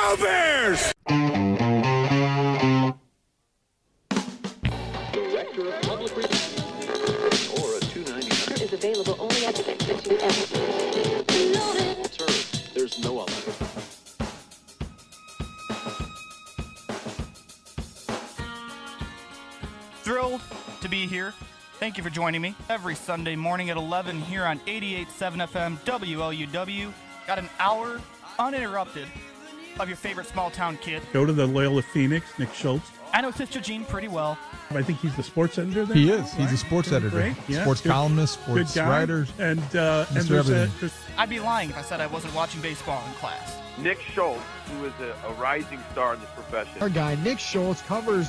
Go Bears! Director of Public Relations or 299. is available only at the Sir, there's no other. Thrilled to be here. Thank you for joining me every Sunday morning at 11 here on 88.7 FM WLUW. Got an hour uninterrupted of your favorite small town kid. Go to the Loyola Phoenix, Nick Schultz. I know Sister Jean pretty well. I think he's the sports editor there. He is. He's a sports Doing editor, great. Yeah, sports good- columnist, good sports guy. writer. and uh, and Mr. there's a, Everything. there's- I'd be lying if I said I wasn't watching baseball in class. Nick Schultz, who is a, a rising star in this profession. Our guy Nick Schultz covers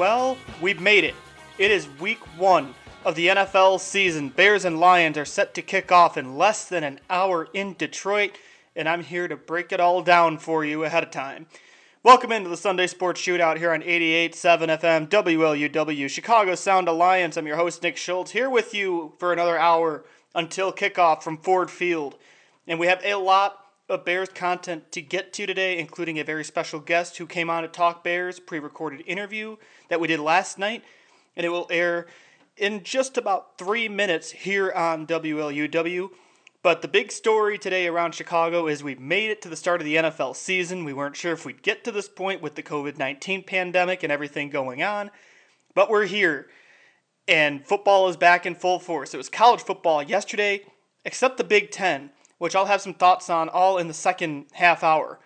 Well, we've made it. It is week one of the NFL season. Bears and Lions are set to kick off in less than an hour in Detroit, and I'm here to break it all down for you ahead of time. Welcome into the Sunday Sports Shootout here on 88.7 FM WLUW, Chicago Sound Alliance. I'm your host, Nick Schultz, here with you for another hour until kickoff from Ford Field. And we have a lot of Bears content to get to today, including a very special guest who came on to talk Bears, pre recorded interview that we did last night, and it will air in just about three minutes here on WLUW. But the big story today around Chicago is we've made it to the start of the NFL season. We weren't sure if we'd get to this point with the COVID 19 pandemic and everything going on, but we're here. And football is back in full force. It was college football yesterday, except the Big Ten, which I'll have some thoughts on all in the second half hour.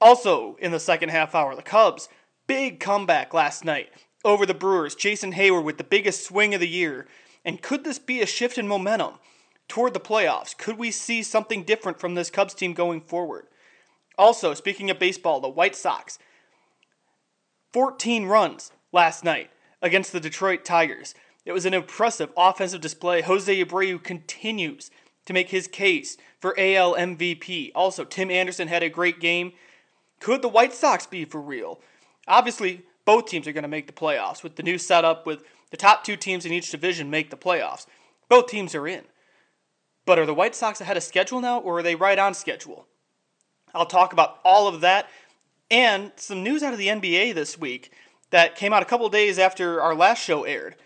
Also, in the second half hour, the Cubs, big comeback last night over the Brewers. Jason Heyward with the biggest swing of the year. And could this be a shift in momentum toward the playoffs? Could we see something different from this Cubs team going forward? Also, speaking of baseball, the White Sox, 14 runs last night against the Detroit Tigers. It was an impressive offensive display. Jose Abreu continues to make his case for AL MVP. Also, Tim Anderson had a great game. Could the White Sox be for real? Obviously, both teams are going to make the playoffs with the new setup with the top two teams in each division make the playoffs. Both teams are in. But are the White Sox ahead of schedule now or are they right on schedule? I'll talk about all of that and some news out of the NBA this week that came out a couple days after our last show aired.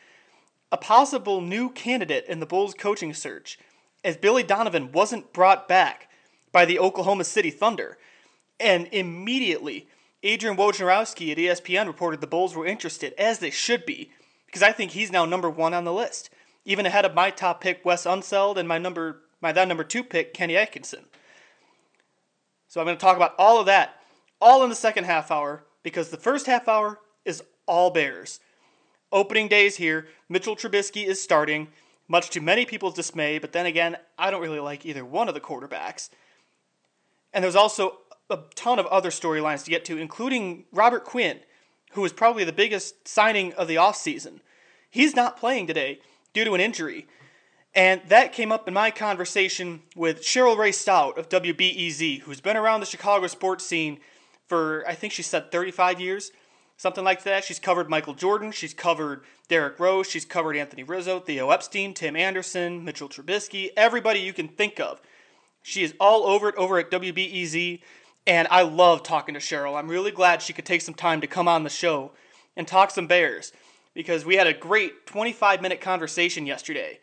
A possible new candidate in the Bulls coaching search, as Billy Donovan wasn't brought back by the Oklahoma City Thunder. And immediately, Adrian Wojnarowski at ESPN reported the Bulls were interested, as they should be, because I think he's now number one on the list, even ahead of my top pick, Wes Unseld, and my number my that number two pick, Kenny Atkinson. So I'm going to talk about all of that, all in the second half hour, because the first half hour is all Bears. Opening days here, Mitchell Trubisky is starting, much to many people's dismay, but then again, I don't really like either one of the quarterbacks. And there's also a ton of other storylines to get to, including Robert Quinn, who was probably the biggest signing of the offseason. He's not playing today due to an injury. And that came up in my conversation with Cheryl Raye-Stout of WBEZ, who's been around the Chicago sports scene for, I think she said 35 years, something like that. She's covered Michael Jordan, she's covered Derrick Rose, she's covered Anthony Rizzo, Theo Epstein, Tim Anderson, Mitchell Trubisky, everybody you can think of. She is all over it over at WBEZ, and I love talking to Cheryl. I'm really glad she could take some time to come on the show and talk some Bears because we had a great 25 minute conversation yesterday.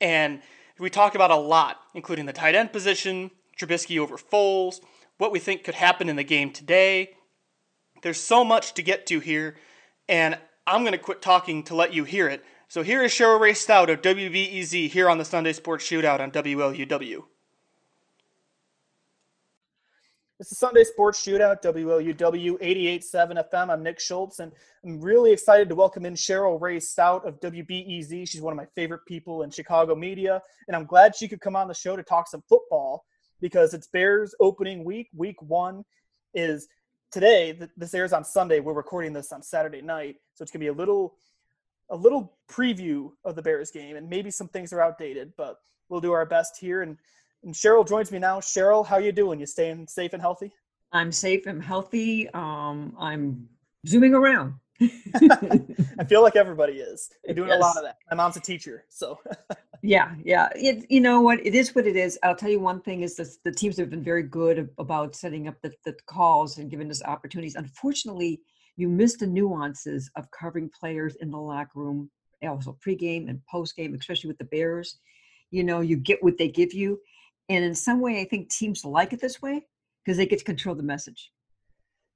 And we talked about a lot, including the tight end position, Trubisky over Foles, what we think could happen in the game today. There's so much to get to here, and I'm going to quit talking to let you hear it. So here is Cheryl Raye-Stout of WBEZ here on the Sunday Sports Shootout on WLUW. It's the Sunday Sports Shootout, WLUW 88.7 FM. I'm Nick Schultz, and I'm really excited to welcome in Cheryl Raye-Stout of WBEZ. She's one of my favorite people in Chicago media, and I'm glad she could come on the show to talk some football because it's Bears opening week. Week one is today, this airs on Sunday. We're recording this on Saturday night, so it's gonna be a little, a little preview of the Bears game, and maybe some things are outdated, but we'll do our best here. And, and Cheryl joins me now. Cheryl, how you doing? You staying safe and healthy? I'm safe. I'm healthy. Um, I'm zooming around. I feel like everybody is. You're doing a lot of that. My mom's a teacher, so Yeah, yeah. It, you know what? It is what it is. I'll tell you one thing: is this, the teams have been very good about setting up the, the calls and giving us opportunities. Unfortunately, you miss the nuances of covering players in the locker room, also pregame and postgame, especially with the Bears. You know, you get what they give you, and in some way, I think teams like it this way because they get to control the message.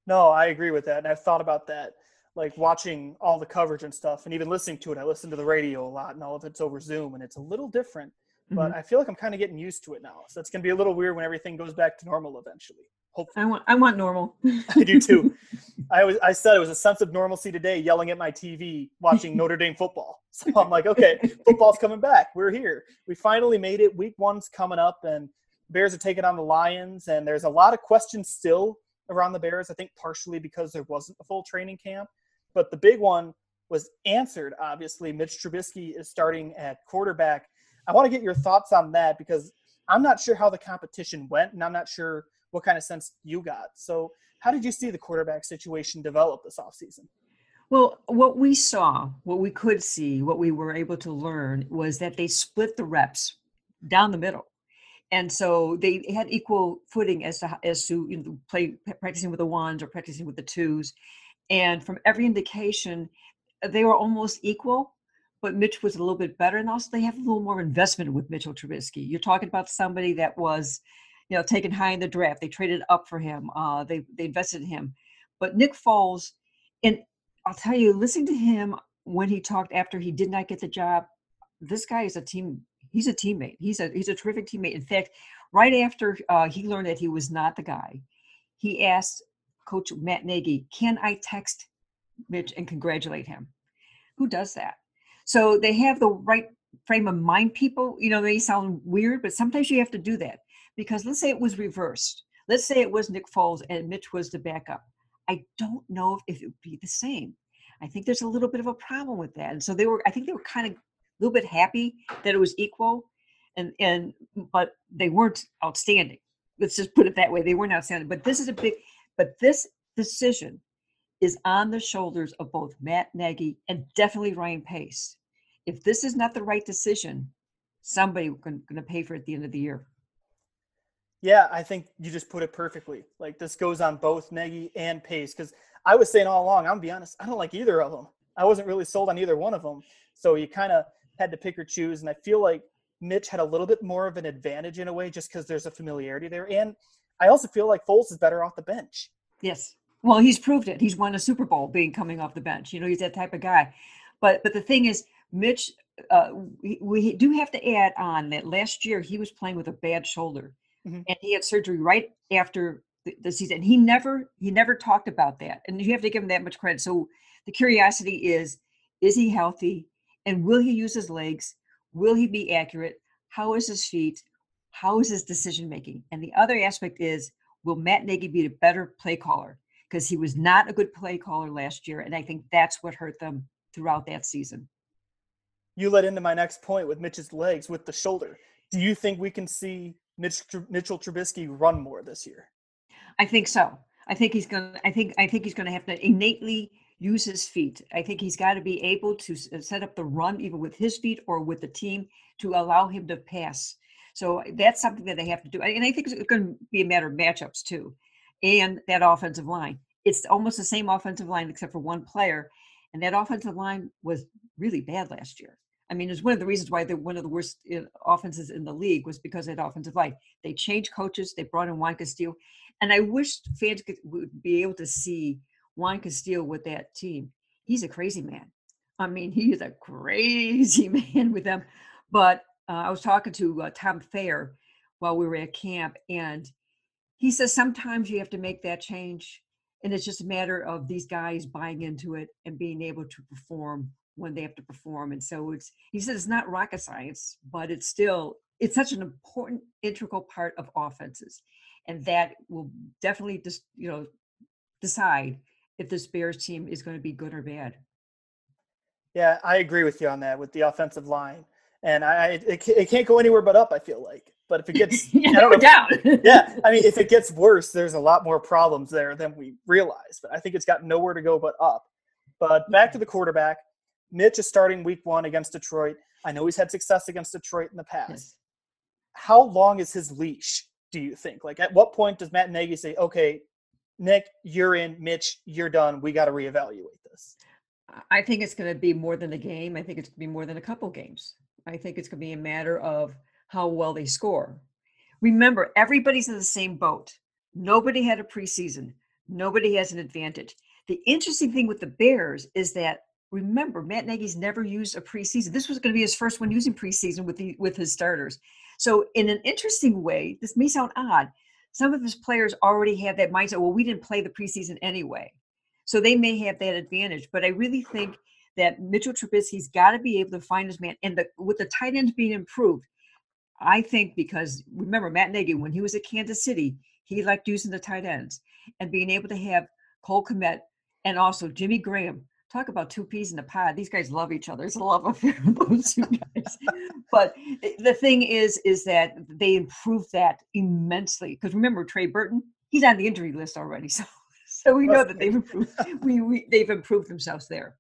No, I agree with that. And I've thought about that, like watching all the coverage and stuff, and even listening to it. I listen to the radio a lot, and all of it's over Zoom, and it's a little different. But Mhm. I feel like I'm kind of getting used to it now. So it's going to be a little weird when everything goes back to normal eventually. Hopefully, I want, I want normal. I do too. I was, I said it was a sense of normalcy today, yelling at my TV, watching Notre Dame football. So I'm like, okay, football's coming back. We're here. We finally made it. Week one's coming up, and Bears are taking on the Lions, and there's a lot of questions still around the Bears. I think partially because there wasn't a full training camp, but the big one was answered. Obviously, Mitch Trubisky is starting at quarterback. I want to get your thoughts on that because I'm not sure how the competition went, and I'm not sure what kind of sense you got. So, how did you see the quarterback situation develop this offseason? Well, what we saw, what we could see, what we were able to learn was that they split the reps down the middle. And so they had equal footing as to as to you know, play practicing with the ones or practicing with the twos. And from every indication, they were almost equal, but Mitch was a little bit better. And also they have a little more investment with Mitchell Trubisky. You're talking about somebody that was, you know, taken high in the draft. They traded up for him. Uh, they they invested in him. But Nick Foles, and I'll tell you, listening to him when he talked after he did not get the job, this guy is a team. He's a teammate. He's a he's a terrific teammate. In fact, right after uh, he learned that he was not the guy, he asked Coach Matt Nagy, "Can I text Mitch and congratulate him?" Who does that? So they have the right frame of mind. People, you know, they sound weird, but sometimes you have to do that because let's say it was reversed. Let's say it was Nick Foles and Mitch was the backup. I don't know if it would be the same. I think there's a little bit of a problem with that. And so they were, I think they were kind of a little bit happy that it was equal and, and, but they weren't outstanding. Let's just put it that way. They weren't outstanding, but this is a big, but this decision is on the shoulders of both Matt Nagy and definitely Ryan Pace. If this is not the right decision, somebody going to pay for it at the end of the year. Yeah, I think you just put it perfectly. Like this goes on both Nagy and Pace because I was saying all along, I'm gonna be honest, I don't like either of them. I wasn't really sold on either one of them. So you kind of had to pick or choose. And I feel like Mitch had a little bit more of an advantage in a way just because there's a familiarity there. And I also feel like Foles is better off the bench. Yes. Well, he's proved it. He's won a Super Bowl being coming off the bench. You know, he's that type of guy. But but the thing is, Mitch, uh, we, we do have to add on that last year he was playing with a bad shoulder, Mhm. and he had surgery right after the, the season. He never he never talked about that, and you have to give him that much credit. So the curiosity is, is he healthy, and will he use his legs? Will he be accurate? How is his feet? How is his decision making? And the other aspect is, will Matt Nagy be a better play caller? Because he was not a good play caller last year, and I think that's what hurt them throughout that season. You led into my next point with Mitch's legs with the shoulder. Do you think we can see Mitch, Mitchell Trubisky run more this year? I think so. I think he's going. to I think. I think he's going to have to innately use his feet. I think he's got to be able to set up the run, either with his feet or with the team, to allow him to pass. So that's something that they have to do. And I think it's going to be a matter of matchups too, and that offensive line. It's almost the same offensive line except for one player, and that offensive line was really bad last year. I mean, it's one of the reasons why they're one of the worst offenses in the league was because of that offensive line. They changed coaches. They brought in Juan Castillo, and I wish fans could would be able to see Juan Castillo with that team. He's a crazy man. I mean, he is a crazy man with them. But uh, I was talking to uh, Tom Thayer while we were at camp, and he says sometimes you have to make that change, and it's just a matter of these guys buying into it and being able to perform when they have to perform. And so it's he says it's not rocket science, but it's still it's such an important integral part of offenses, and that will definitely just you know decide if this Bears team is going to be good or bad. Yeah, I agree with you on that with the offensive line, and I it, it can't go anywhere but up. I feel like, but if it gets yeah, I they don't were know- down. yeah, I mean, if it gets worse, there's a lot more problems there than we realize. But I think it's got nowhere to go but up. But back to the quarterback. Mitch is starting week one against Detroit. I know he's had success against Detroit in the past. Yes. How long is his leash, do you think? Like, at what point does Matt Nagy say, okay, Nick, you're in, Mitch, you're done. We got to reevaluate this? I think it's going to be more than a game. I think it's going to be more than a couple games. I think it's going to be a matter of how well they score. Remember, everybody's in the same boat. Nobody had a preseason. Nobody has an advantage. The interesting thing with the Bears is that remember Matt Nagy's never used a preseason. This was going to be his first one using preseason with the with his starters. So in an interesting way, this may sound odd. Some of his players already have that mindset. Well, we didn't play the preseason anyway, so they may have that advantage. But I really think that Mitchell Trubisky's got to be able to find his man, and the with the tight ends being improved, I think because remember Matt Nagy when he was at Kansas City, he liked using the tight ends and being able to have Cole Kmet and also Jimmy Graham. Talk about two peas in a pod. These guys love each other. It's a love affair, those two guys. but the thing is, is that they improved that immensely. Because remember, Trey Burton, he's on the injury list already. So so we know that they've improved we, we they've improved themselves there.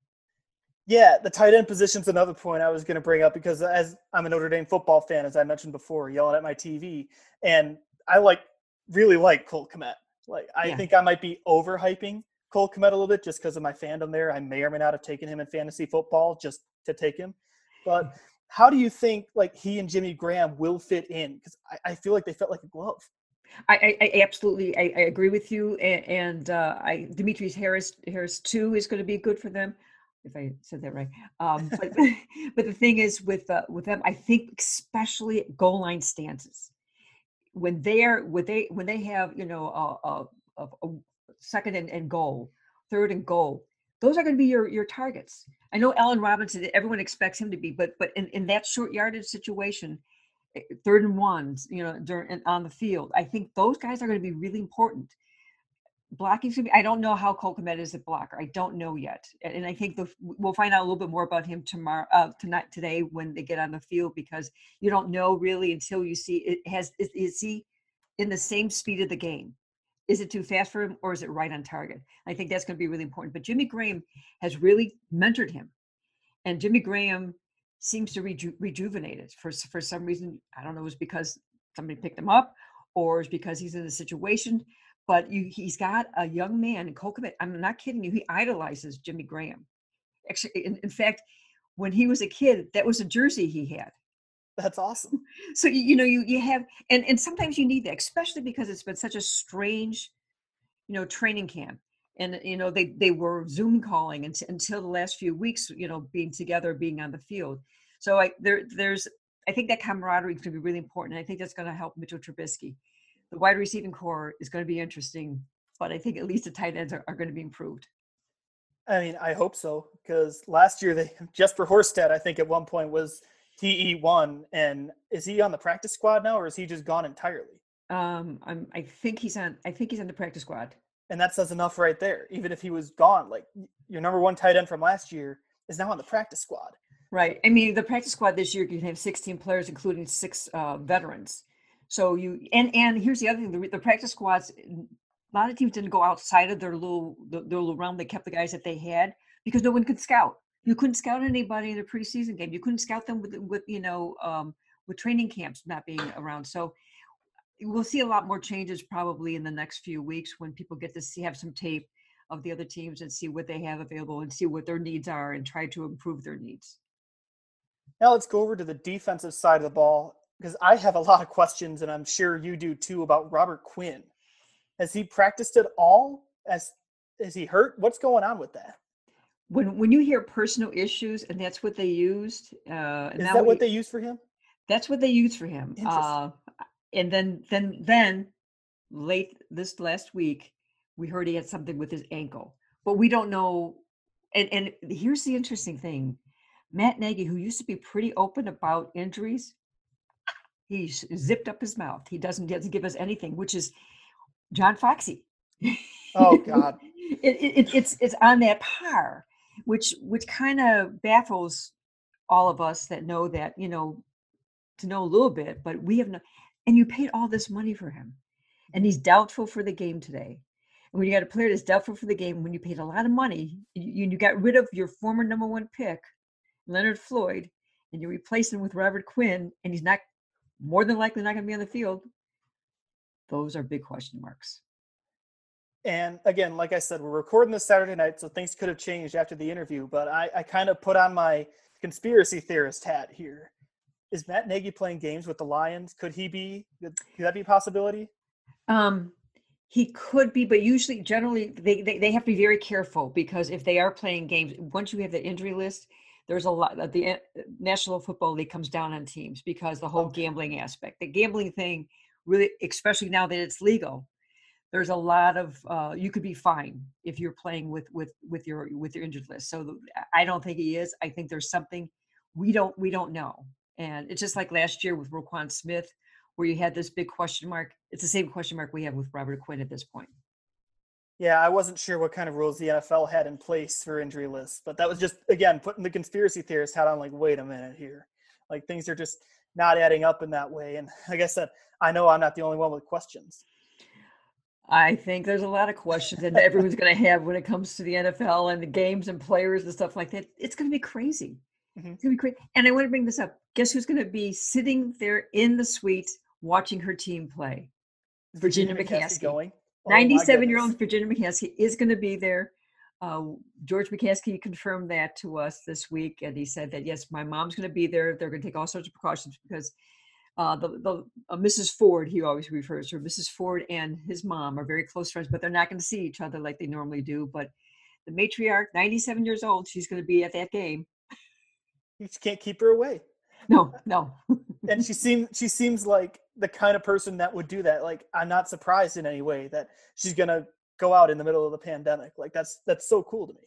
Yeah, the tight end position's another point I was going to bring up because as I'm a Notre Dame football fan, as I mentioned before, yelling at my TV, and I like really like Cole Kmet. Like I Yeah. think I might be overhyping Cole Kmet a little bit just because of my fandom there. I may or may not have taken him in fantasy football just to take him. But how do you think like he and Jimmy Graham will fit in? Because I, I feel like they felt like a glove. I, I, I absolutely I, agree with you and, and uh, I Demetrius Harris Harris too is going to be good for them if I said that right. Um, but but the thing is with uh, with them, I think especially goal line stances when they're when they when they have you know a, a, a second and, and goal, third and goal, those are going to be your your targets. I know Allen Robinson, everyone expects him to be, but but in, in that short yardage situation, eh, third and ones, you know, during on the field, I think those guys are going to be really important. Blocking's gonna be. I don't know how Cole Kmet is a blocker. I don't know yet, and and I think the, we'll find out a little bit more about him tomorrow, uh, tonight, today when they get on the field because you don't know really until you see it has. Is, is he in the same speed of the game? Is it too fast for him, or is it right on target? I think that's going to be really important. But Jimmy Graham has really mentored him, and Jimmy Graham seems to reju- rejuvenate it for for some reason. I don't know. It's because somebody picked him up, or it's because he's in a situation but you, he's got a young man in Cole Kmet. I'm not kidding you. He idolizes Jimmy Graham. Actually, in, in fact, when he was a kid, that was a jersey he had. That's awesome. So you, you know, you you have, and and sometimes you need that, especially because it's been such a strange, you know, training camp. And you know, they they were Zoom calling and, until the last few weeks, you know, being together, being on the field. So I there there's I think that camaraderie is going to be really important. And I think that's going to help Mitchell Trubisky. The wide receiving core is going to be interesting, but I think at least the tight ends are, are going to be improved. I mean, I hope so because last year they Jesper Horsted, I think at one point was TE one, and is he on the practice squad now, or is he just gone entirely? Um, I'm, I think he's on. I think he's on the practice squad. And that says enough right there. Even if he was gone, like your number one tight end from last year is now on the practice squad. Right. I mean, the practice squad this year you can have 16 players, including six uh, veterans. So you and and here's the other thing: the, the practice squads. A lot of teams didn't go outside of their little their little realm. They kept the guys that they had because no one could scout. You couldn't scout anybody in the preseason game. You couldn't scout them with with you know um, with training camps not being around. So we'll see a lot more changes probably in the next few weeks when people get to see have some tape of the other teams and see what they have available and see what their needs are and try to improve their needs. Now let's go over to the defensive side of the ball because I have a lot of questions, and I'm sure you do too, about Robert Quinn. Has he practiced at all? As is he hurt? What's going on with that? When when you hear personal issues and that's what they used uh and Is now that what we- they use for him? that's what they used for him uh and then then then late this last week we heard he had something with his ankle but we don't know and and here's the interesting thing matt nagy who used to be pretty open about injuries he's zipped up his mouth he doesn't, doesn't give us anything which is john foxy Oh God. it, it, it- it's it's on that par, which which kind of baffles all of us that know that you know to know a little bit, but we have no. And you paid all this money for him, and he's doubtful for the game today. And when you got a player that's doubtful for the game, when you paid a lot of money, you, you got rid of your former number one pick, Leonard Floyd, and you replace him with Robert Quinn, and he's not more than likely not going to be on the field. Those are big question marks. And again, like I said, we're recording this Saturday night, so things could have changed after the interview. But I, I kind of put on my conspiracy theorist hat here. Is Matt Nagy playing games with the Lions? Could he be? Could that be a possibility? Um, he could be, but usually, generally, they, they they have to be very careful because if they are playing games, once you have the injury list, there's a lot. The uh, National Football League comes down on teams because the whole Okay. gambling aspect, the gambling thing, really, especially now that it's legal, there's a lot of uh, you could be fine if you're playing with with with your with your injured list. So I don't think he is. I think there's something we don't we don't know, and it's just like last year with Roquan Smith where you had this big question mark. It's the same question mark we have with Robert Quinn at this point. Yeah, I wasn't sure what kind of rules the NFL had in place for injury lists, but that was just again putting the conspiracy theorist hat on. Like, wait a minute here, like things are just not adding up in that way. And like I said, I know I'm not the only one with questions. I think there's a lot of questions that everyone's going to have when it comes to the NFL and the games and players and stuff like that. It's going to be crazy. Mhm. It's going to be crazy. And I want to bring this up. Guess who's going to be sitting there in the suite watching her team play? Is Virginia McCaskey. going? Oh, 97 year old goodness. Virginia McCaskey is going to be there. Uh, George McCaskey confirmed that to us this week, and he said that yes, my mom's going to be there. They're going to take all sorts of precautions because uh, the the uh, Mrs. Ford, he always refers to her, Mrs. Ford and his mom are very close friends, but they're not going to see each other like they normally do. But the matriarch, 97 years old, she's going to be at that game. You just can't keep her away. No, no, and she seems she seems like the kind of person that would do that. Like I'm not surprised in any way that she's gonna go out in the middle of the pandemic. Like that's that's so cool to me.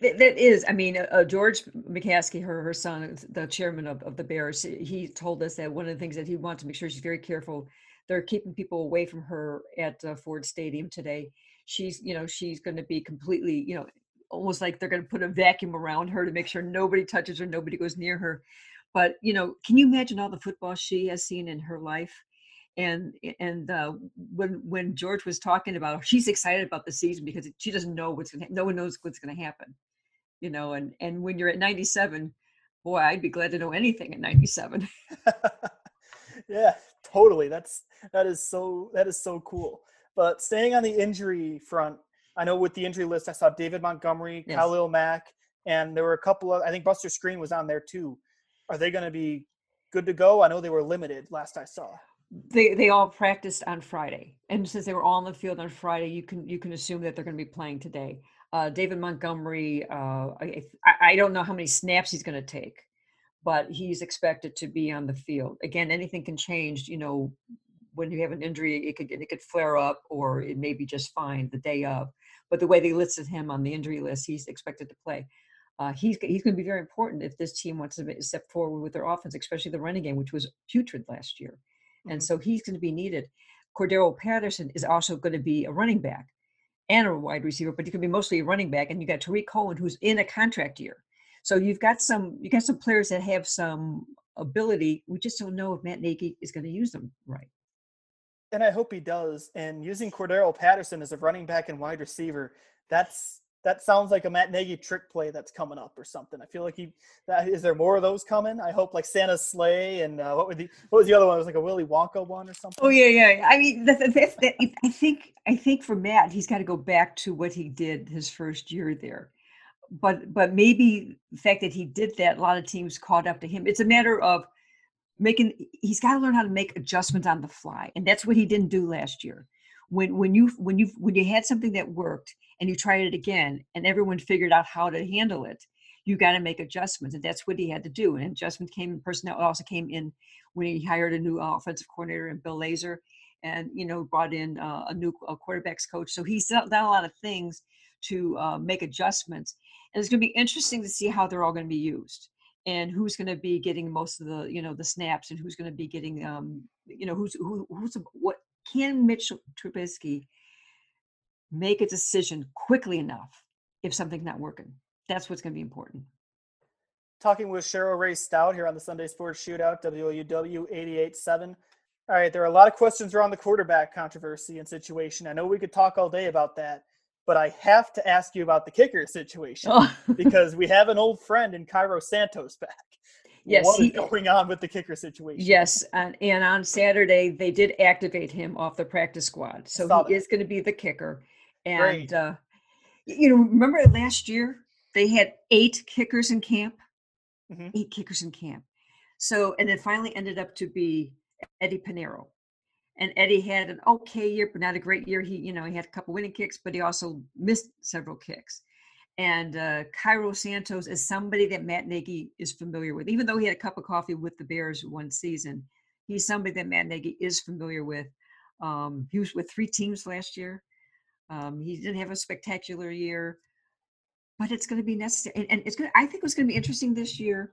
That, that is, I mean, uh, uh, George McCaskey, her her son, the chairman of, of the Bears, he- he told us that one of the things that he wants to make sure she's very careful. They're keeping people away from her at uh, Ford Stadium today. She's, you know, she's going to be completely, you know, almost like they're going to put a vacuum around her to make sure nobody touches her, nobody goes near her. But you know, can you imagine all the football she has seen in her life? And and uh, when when George was talking about, she's excited about the season because she doesn't know what's gonna. No one knows what's going to happen, you know. And and when you're at 97, boy, I'd be glad to know anything at 97. yeah, totally. That's that is so that is so cool. But staying on the injury front, I know with the injury list, I saw David Montgomery, Yes. Khalil Mack, and there were a couple of. I think Buster Skrine was on there too. Are they going to be good to go? I know they were limited last I saw. They they all practiced on Friday, and since they were all in the field on Friday, you can you can assume that they're going to be playing today. Uh, David Montgomery, uh, I, I I don't know how many snaps he's going to take, but he's expected to be on the field. Again, anything can change. You know, when you have an injury, it could it could flare up, or it may be just fine the day of. But the way they listed him on the injury list, he's expected to play. Uh, he's he's going to be very important if this team wants to step forward with their offense, especially the running game, which was putrid last year and Mhm. so he's going to be needed. Cordarrelle Patterson is also going to be a running back and a wide receiver, but he could be mostly a running back. And you got Tarik Cohen, who's in a contract year. So you've got some you got some players that have some ability. We just don't know if Matt Nagy is going to use them right. and I hope he does. And using Cordarrelle Patterson as a running back and wide receiver, that's that sounds like a Matt Nagy trick play that's coming up or something. I feel like he that, is there more of those coming? I hope like Santa's sleigh and uh, what was the what was the other one? It was like a Willy Wonka one or something. Oh yeah, yeah. I mean, that, that, that, that- I think I think for Matt, he's got to go back to what he did his first year there. But but maybe the fact that he did that, a lot of teams caught up to him. It's a matter of making. He's got to learn how to make adjustments on the fly, and that's what he didn't do last year. When when you when you when you had something that worked and you tried it again, and everyone figured out how to handle it, you got to make adjustments, and that's what he had to do. And adjustment came in personnel also came in when he hired a new offensive coordinator and Bill Lazor, and you know brought in uh, a new quarterbacks coach. So he's done, a lot of things to uh, make adjustments, and it's going to be interesting to see how they're all going to be used and who's going to be getting most of the you know the snaps and who's going to be getting um you know who's who, who's what can Mitchell Trubisky make a decision quickly enough if something's not working. That's what's going to be important. Talking with Cheryl Raye-Stout here on the Sunday Sports Shootout, WLUW 88.7. All right, there are a lot of questions around the quarterback controversy and situation. I know we could talk all day about that, but I have to ask you about the kicker situation Oh. because we have an old friend in Cairo Santos back. yes, what is he, going on with the kicker situation? yes, and, and on Saturday they did activate him off the practice squad, so he that. is going to be the kicker. And uh, you know, remember last year they had eight kickers in camp, Mhm. eight kickers in camp. So, and it finally ended up to be Eddie Piñeiro. And Eddie had an okay year, but not a great year. He, you know, he had a couple winning kicks, but he also missed several kicks. And uh, Cairo Santos is somebody that Matt Nagy is familiar with. Even though he had a cup of coffee with the Bears one season, he's somebody that Matt Nagy is familiar with. Um, he was with three teams last year. Um, he didn't have a spectacular year, but it's going to be necessary. And, and it's going. to I think what's going to be interesting this year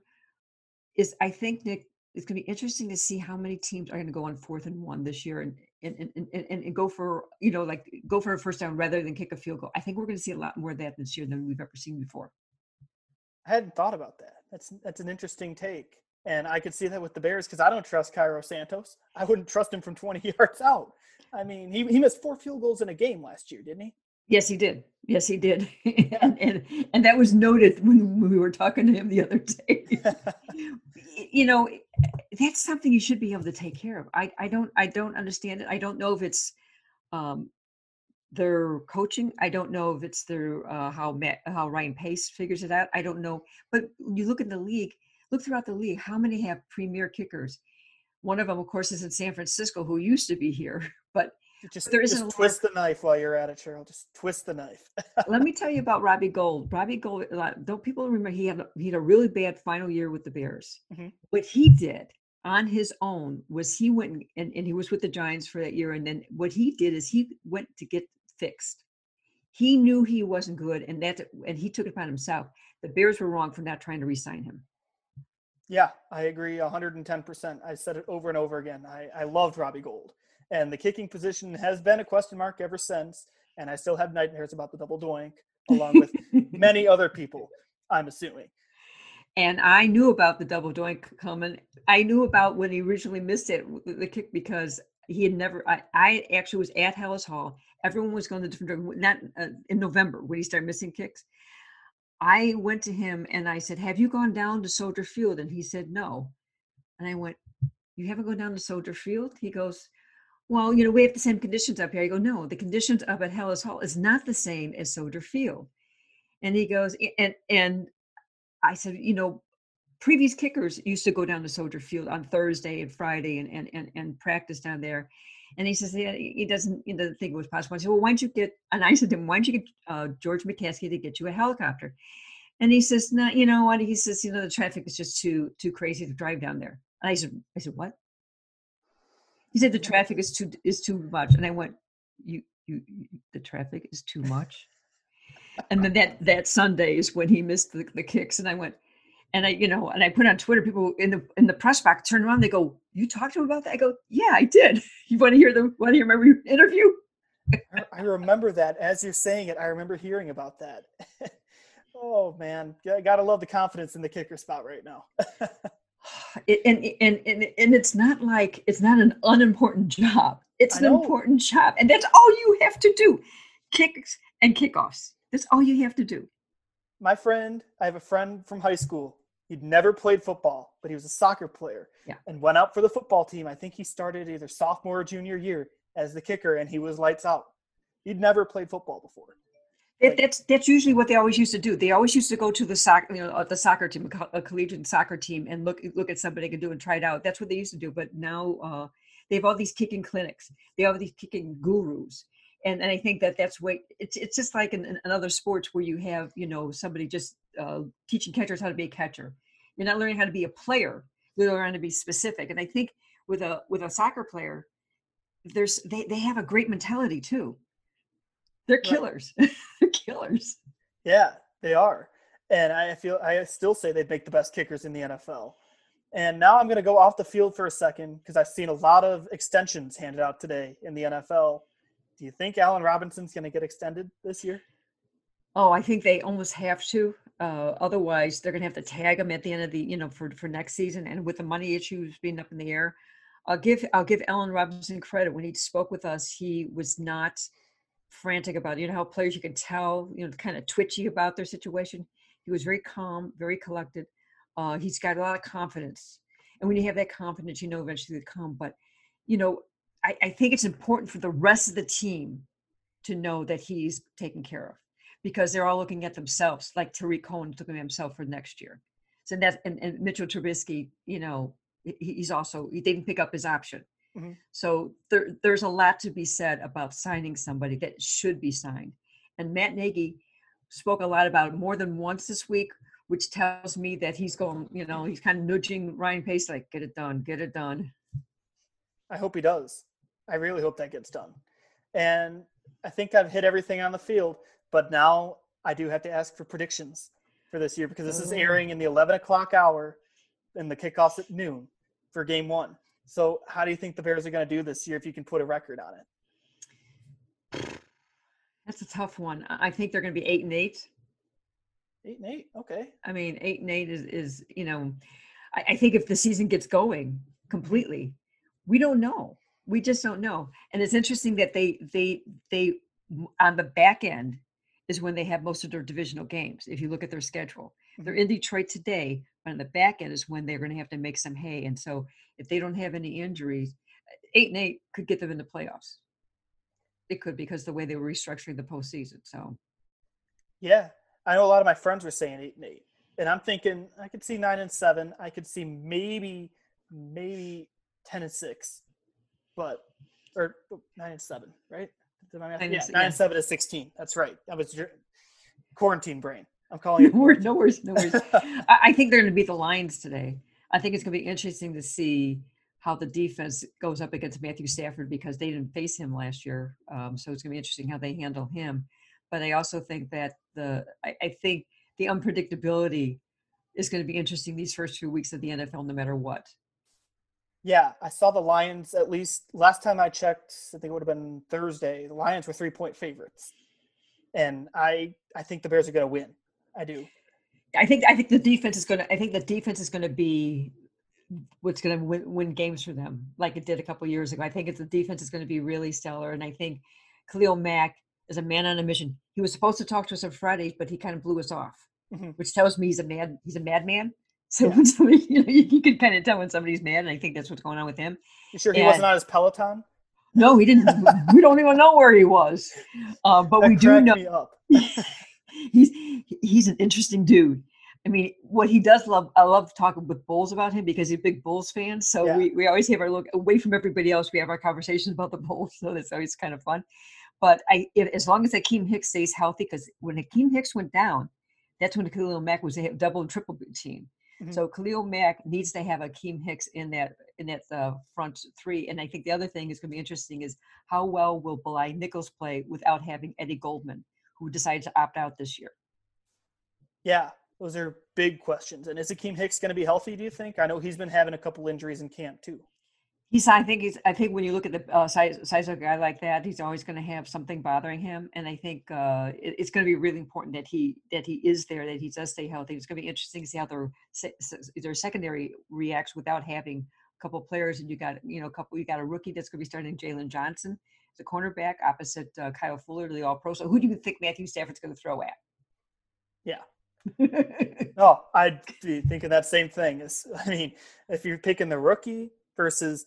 is I think Nick it's going to be interesting to see how many teams are going to go on fourth and one this year and and, and, and, and go for you know like go for a first down rather than kick a field goal. I think we're going to see a lot more of that this year than we've ever seen before. I hadn't thought about that. That's that's an interesting take. And I could see that with the Bears because I don't trust Cairo Santos. I wouldn't trust him from 20 yards out. I mean, he, he missed four field goals in a game last year, didn't he? Yes, he did. Yes, he did. and, and and that was noted when we were talking to him the other day. You know, that's something you should be able to take care of. I I don't I don't understand it. I don't know if it's um their coaching. I don't know if it's their uh, how Matt, how Ryan Pace figures it out. I don't know. But you look at the league, look throughout the league. How many have premier kickers? One of them, of course, is in San Francisco, who used to be here. But Just, There isn't a just twist the knife while you're at it, Cheryl. Just twist the knife. let me tell you about Robbie Gould. Robbie Gould, don't people remember he had a, he had a really bad final year with the Bears. Mhm. What he did on his own was he went and- and, and he was with the Giants for that year. And then what he did is he went to get fixed. He knew he wasn't good, and that and he took it upon himself. The Bears were wrong for not trying to re-sign him. Yeah, I agree 110%. I said it over and over again. I, I loved Robbie Gould. And the kicking position has been a question mark ever since. And I still have nightmares about the double doink, along with many other people, I'm assuming. and I knew about the double doink coming. I knew about when he originally missed it, the kick, because he had never. I, I actually was at Halas Hall. Everyone was going to different. Not uh, in November when he started missing kicks. I went to him and I said, "Have you gone down to Soldier Field?" And he said, "No." And I went, "You haven't gone down to Soldier Field?" He goes, "Well, you know, we have the same conditions up here." I go, "No, the conditions up at Halas Hall is not the same as Soldier Field." And he goes, and and I said, you know, previous kickers used to go down to Soldier Field on Thursday and Friday and and and, and practice down there. And he says, yeah, he doesn't, he doesn't think it was possible. I said, well, why don't you get? And I said to him, why don't you get uh, George McCaskey to get you a helicopter? And he says, no, you know what? He says, you know, the traffic is just too too crazy to drive down there. And I said, I said, what? He said the traffic is too is too much. And I went, you you, you the traffic is too much. and then that that Sunday is when he missed the, the kicks, and I went, and I you know, and I put on Twitter, people in the in the press box turn around, they go, "You talked to him about that?" I go, "Yeah, I did." You want to hear the want to remember your interview? I- I remember that as you're saying it. I remember hearing about that. oh man, Yeah, gotta love the confidence in the kicker spot right now. And, and and and it's not like it's not an unimportant job. It's I an important job, and that's all you have to do: kicks and kickoffs. That's all you have to do. My friend, I have a friend from high school. He'd never played football, but he was a soccer player Yeah. and went out for the football team. I think he started either sophomore or junior year as the kicker, and he was lights out. He'd never played football before. Like- that's that's usually what they always used to do. They always used to go to the soccer, you know, uh, the soccer team, a collegiate soccer team, and look look at somebody can do and try it out. That's what they used to do. But now uh, they have all these kicking clinics. They have these kicking gurus, and and I think that that's way. It's it's just like in, in other sports where you have you know somebody just uh, teaching catchers how to be a catcher. You're not learning how to be a player. You're learning how to be specific. And I think with a with a soccer player, there's they they have a great mentality too. They're Right. killers. They're killers. Yeah, they are. And I feel I still say they'd make the best kickers in the NFL. And now I'm going to go off the field for a second because I've seen a lot of extensions handed out today in the NFL. Do you think Allen Robinson's going to get extended this year? Oh, I think they almost have to. Uh, otherwise, they're going to have to tag him at the end of the, you know, for for next season. And with the money issues being up in the air, I'll give I'll give Allen Robinson credit. When he spoke with us, he was not frantic about. It. You know how players you can tell, you know, kind of twitchy about their situation. He was very calm, very collected. Uh, he's got a lot of confidence, and when you have that confidence, you know eventually they come. But you know, I, I think it's important for the rest of the team to know that he's taken care of because they're all looking at themselves, like Tarik Cohen looking at himself for next year. So that and, and Mitchell Trubisky, you know, he- he's also he didn't pick up his option. Mhm. So there, there's a lot to be said about signing somebody that should be signed. And Matt Nagy spoke a lot about it more than once this week, which tells me that he's going, you know, he's kind of nudging Ryan Pace, like, get it done, get it done. I hope he does. I really hope that gets done. And I think I've hit everything on the field, but now I do have to ask for predictions for this year because this is Oh. airing in the 11 o'clock hour and the kickoffs at noon for game one. So, how do you think the Bears are going to do this year if you can put a record on it? That's a tough one. I I think they're going to be eight and eight. Eight and eight. Okay. I mean, eight and eight is, is you know, I, I think if the season gets going completely, we don't know. We just don't know. And it's interesting that they they they on the back end is when they have most of their divisional games. If you look at their schedule, they're mm-hmm. in Detroit today, but on the back end is when they're going to have to make some hay. And so, if they don't have any injuries, eight and eight could get them in the playoffs. It could because the way they were restructuring the postseason. So Yeah, I know a lot of my friends were saying eight and eight, and I'm thinking I could see nine and seven. I could see maybe maybe ten and six, but or oh, nine and seven, right? Did my math- nine, yeah, nine yeah. seven is sixteen. That's right. That was your quarantine brain. I'm calling no it. worries, no worries, no worries. I, I think they're going to beat the Lions today. I think it's going to be interesting to see how the defense goes up against Matthew Stafford because they didn't face him last year. Um, so it's going to be interesting how they handle him. But I also think that the I, I think the unpredictability is going to be interesting these first few weeks of the NFL, no matter what. Yeah, I saw the Lions at least last time I checked. I think it would have been Thursday. The Lions were three point favorites, and I I think the Bears are going to win. I do. I think I think the defense is going to. I think the defense is going to be what's going to win, win games for them, like it did a couple years ago. I think it's the defense is going to be really stellar, and I think Khalil Mack is a man on a mission. He was supposed to talk to us on Fridays, but he kind of blew us off, Mhm. which tells me he's a mad. He's a madman. So Yeah. when somebody, you know, you, you can kind of tell when somebody's mad, and I think that's what's going on with him. You sure he And- wasn't on his Peloton? No, he didn't. we don't even know where he was, uh, but That we do know he's he's an interesting dude. I mean, what he does love, I love talking with Bulls about him because he's a big Bulls fan. So Yeah. we, we always have our look away from everybody else. We have our conversations about the Bulls, so that's always kind of fun. But I, if, as long as Akiem Hicks stays healthy, because when Akiem Hicks went down, that's when Khalil Mack was a double and triple team. Mhm. So Khalil Mack needs to have Akiem Hicks in that in that uh, front three. And I think the other thing is going to be interesting is how well will Bilal Nichols play without having Eddie Goldman, who decided to opt out this year. Yeah, those are big questions. And is Akiem Hicks going to be healthy? Do you think? I know he's been having a couple injuries in camp too. He's. I think he's. I think when you look at the uh, size size of a guy like that, he's always going to have something bothering him. And I think uh, it, it's going to be really important that he that he is there, that he does stay healthy. It's going to be interesting to see how their their secondary reacts without having a couple of players. And you got you know a couple. You got a rookie that's going to be starting, Jaylon Johnson, the cornerback opposite uh, Kyle Fuller, the All Pro. So who do you think Matthew Stafford's going to throw at? Yeah. Oh, I'd be thinking that same thing. Is I mean, if you're picking the rookie versus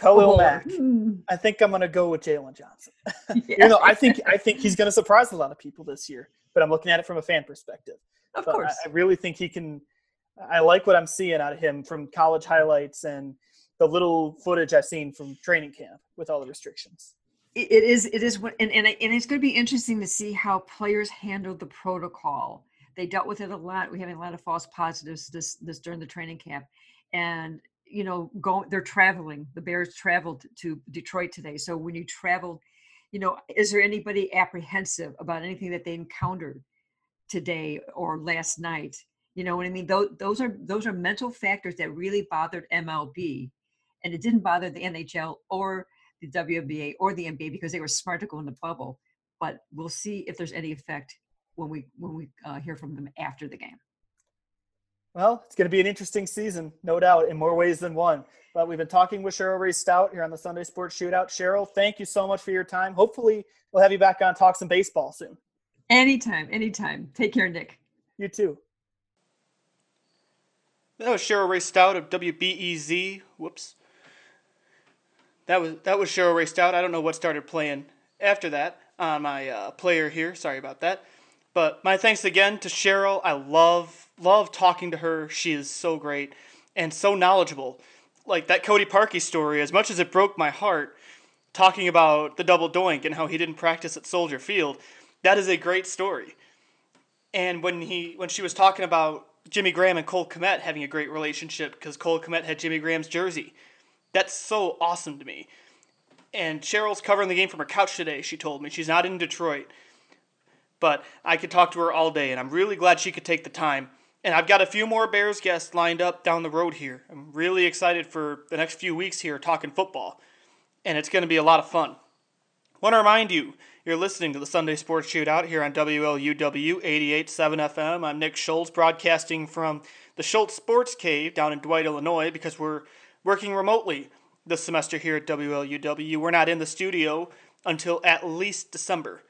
Khalil Mack, mm. I think I'm going to go with Jaylon Johnson. You know, I think I think he's going to surprise a lot of people this year. But I'm looking at it from a fan perspective. of But course. I, really think he can. I like what I'm seeing out of him from college highlights and the little footage I've seen from training camp with all the restrictions. it it is it is what and, and, I- and it's going to be interesting to see how players handle the protocol they dealt with it a lot we're having a lot of false positives this this during the training camp and you know go they're traveling the bears traveled to detroit today so when you traveled you know is there anybody apprehensive about anything that they encountered today or last night you know what i mean those, those are those are mental factors that really bothered mlb and it didn't bother the nhl or the WNBA or the NBA because they were smart to go in the bubble. But we'll see if there's any effect when we when we uh, hear from them after the game. Well, it's going to be an interesting season, no doubt, in more ways than one. But we've been talking with Cheryl Raye-Stout here on the Sunday Sports Shootout. Cheryl, thank you so much for your time. Hopefully, we'll have you back on talk some baseball soon. Anytime, anytime. Take care, Nick. You too. That was Cheryl Raye-Stout of WBEZ. Whoops. That was that was Cheryl Raye-Stout. I don't know what started playing after that on my uh, player here. Sorry about that. But my thanks again to Cheryl. I love love talking to her. She is so great and so knowledgeable. Like that Cody Parkey story, as much as it broke my heart, talking about the double doink and how he didn't practice at Soldier Field, that is a great story. And when he when she was talking about Jimmy Graham and Cole Kmet having a great relationship because Cole Kmet had Jimmy Graham's jersey, that's so awesome to me. And Cheryl's covering the game from her couch today. She told me she's not in Detroit, but I could talk to her all day, and I'm really glad she could take the time. And I've got a few more Bears guests lined up down the road here. I'm really excited for the next few weeks here talking football, and it's going to be a lot of fun. Want to remind you, you're listening to the Sunday Sports Shootout here on WLUW 88.7 FM. I'm Nick Schultz, broadcasting from the Schultz Sports Cave down in Dwight, Illinois, because we're working remotely this semester here at WLUW. We're not in the studio until at least December.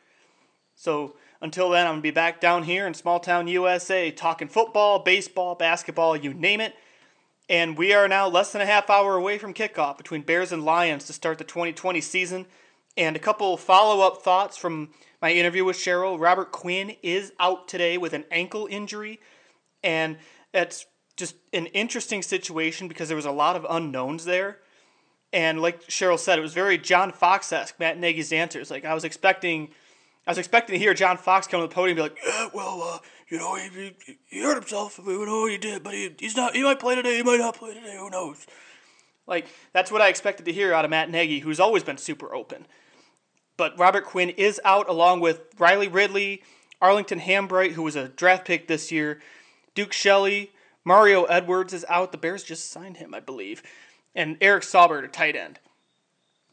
So until then, I'm going to be back down here in small town USA talking football, baseball, basketball, you name it. And we are now less than a half hour away from kickoff between Bears and Lions to start the 2020 season. And a couple follow up thoughts from my interview with Cheryl. Robert Quinn is out today with an ankle injury. And it's just an interesting situation because there was a lot of unknowns there. And like Cheryl said, it was very John Fox esque, Matt Nagy's answers. Like I was expecting I was expecting to hear John Fox come to the podium and be like, yeah, well, uh, you know, he, he, he hurt himself. We don't know what he did, but he, he's not. He might play today. He might not play today. Who knows? Like that's what I expected to hear out of Matt Nagy, who's always been super open. But Robert Quinn is out along with Riley Ridley, Arlington Hambright, who was a draft pick this year, Duke Shelley, Mario Edwards is out. The Bears just signed him, I believe, and Eric Saubert, a tight end.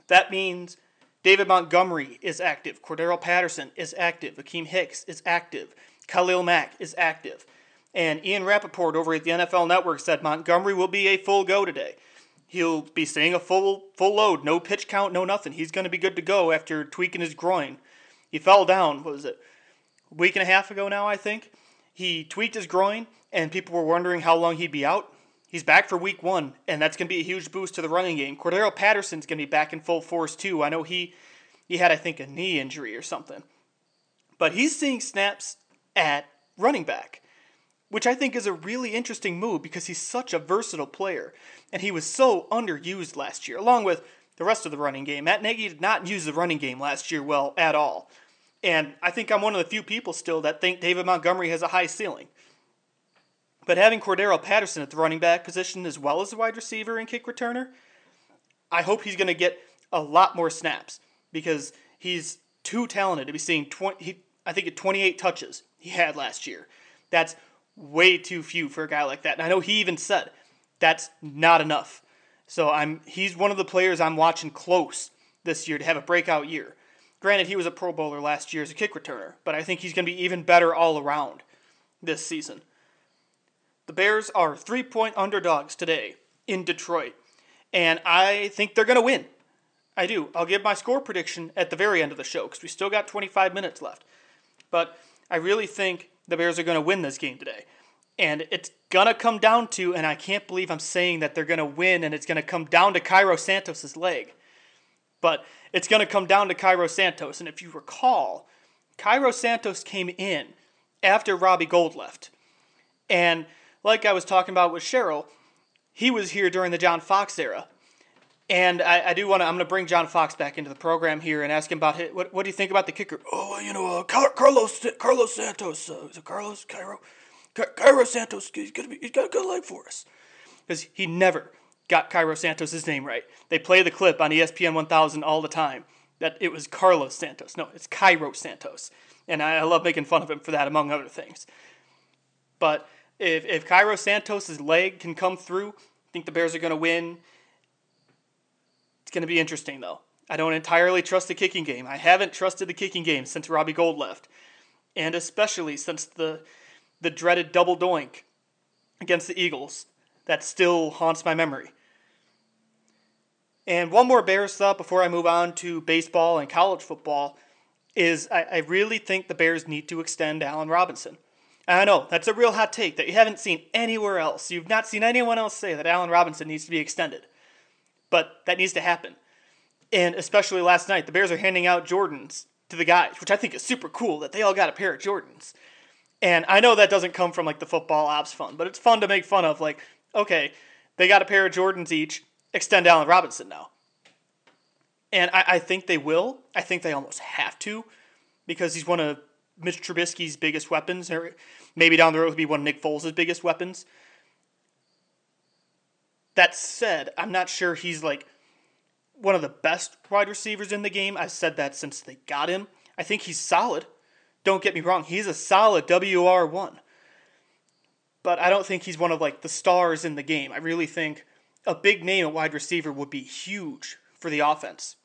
That means David Montgomery is active. Cordarrelle Patterson is active. Akiem Hicks is active. Khalil Mack is active. And Ian Rapoport over at the NFL Network said Montgomery will be a full go today. He'll be staying a full full load, no pitch count, no nothing. He's going to be good to go after tweaking his groin. He fell down, what was it, a week and a half ago now, I think. He tweaked his groin, and people were wondering how long he'd be out. He's back for week one, and that's going to be a huge boost to the running game. Cordarrelle Patterson's going to be back in full force, too. I know he, he had, I think, a knee injury or something. But he's seeing snaps at running back, which I think is a really interesting move because he's such a versatile player, and he was so underused last year, along with the rest of the running game. Matt Nagy did not use the running game last year well at all. And I think I'm one of the few people still that think David Montgomery has a high ceiling. But having Cordarrelle Patterson at the running back position as well as the wide receiver and kick returner, I hope he's going to get a lot more snaps because he's too talented to be seeing 20 he, I think at 28 touches he had last year. That's way too few for a guy like that. And I know he even said that's not enough. So I'm he's one of the players I'm watching close this year to have a breakout year. Granted, he was a Pro Bowler last year as a kick returner, but I think he's going to be even better all around this season. The Bears are three point underdogs today in Detroit, and I think they're going to win. I do. I'll give my score prediction at the very end of the show because we still got 25 minutes left. But I really think the Bears are going to win this game today. And it's going to come down to, and I can't believe I'm saying that they're going to win, and it's going to come down to Cairo Santos' leg. But it's going to come down to Cairo Santos. And if you recall, Cairo Santos came in after Robbie Gould left. And like I was talking about with Cheryl, he was here during the John Fox era. And I, I do want to, I'm going to bring John Fox back into the program here and ask him about his, what, what do you think about the kicker? Oh, you know, uh, Car- Carlos Carlos Santos. Uh, is it Carlos? Cairo? Car- Cairo Santos, he's, gonna be, he's got a good leg for us. Because he never got Cairo Santos' name right. They play the clip on ESPN 1000 all the time that it was Carlos Santos. No, it's Cairo Santos. And I, I love making fun of him for that, among other things. But if if Cairo Santos' leg can come through, I think the Bears are going to win. It's going to be interesting though. I don't entirely trust the kicking game. I haven't trusted the kicking game since Robbie Gould left, and especially since the the dreaded double doink against the Eagles. That still haunts my memory. And one more Bears thought before I move on to baseball and college football is I, I really think the Bears need to extend Allen Robinson. I know that's a real hot take that you haven't seen anywhere else. You've not seen anyone else say that Allen Robinson needs to be extended. But that needs to happen. And especially last night, the Bears are handing out Jordans to the guys, which I think is super cool that they all got a pair of Jordans. And I know that doesn't come from like the football ops fund, but it's fun to make fun of like, okay, they got a pair of Jordans each, extend Allen Robinson now. And I, I think they will. I think they almost have to because he's one of Mitch Trubisky's biggest weapons, or maybe down the road he'll be one of Nick Foles' biggest weapons. That said, I'm not sure he's like one of the best wide receivers in the game. I've said that since they got him. I think he's solid. Don't get me wrong, he's a solid WR1. But I don't think he's one of like the stars in the game. I really think a big name at wide receiver would be huge for the offense.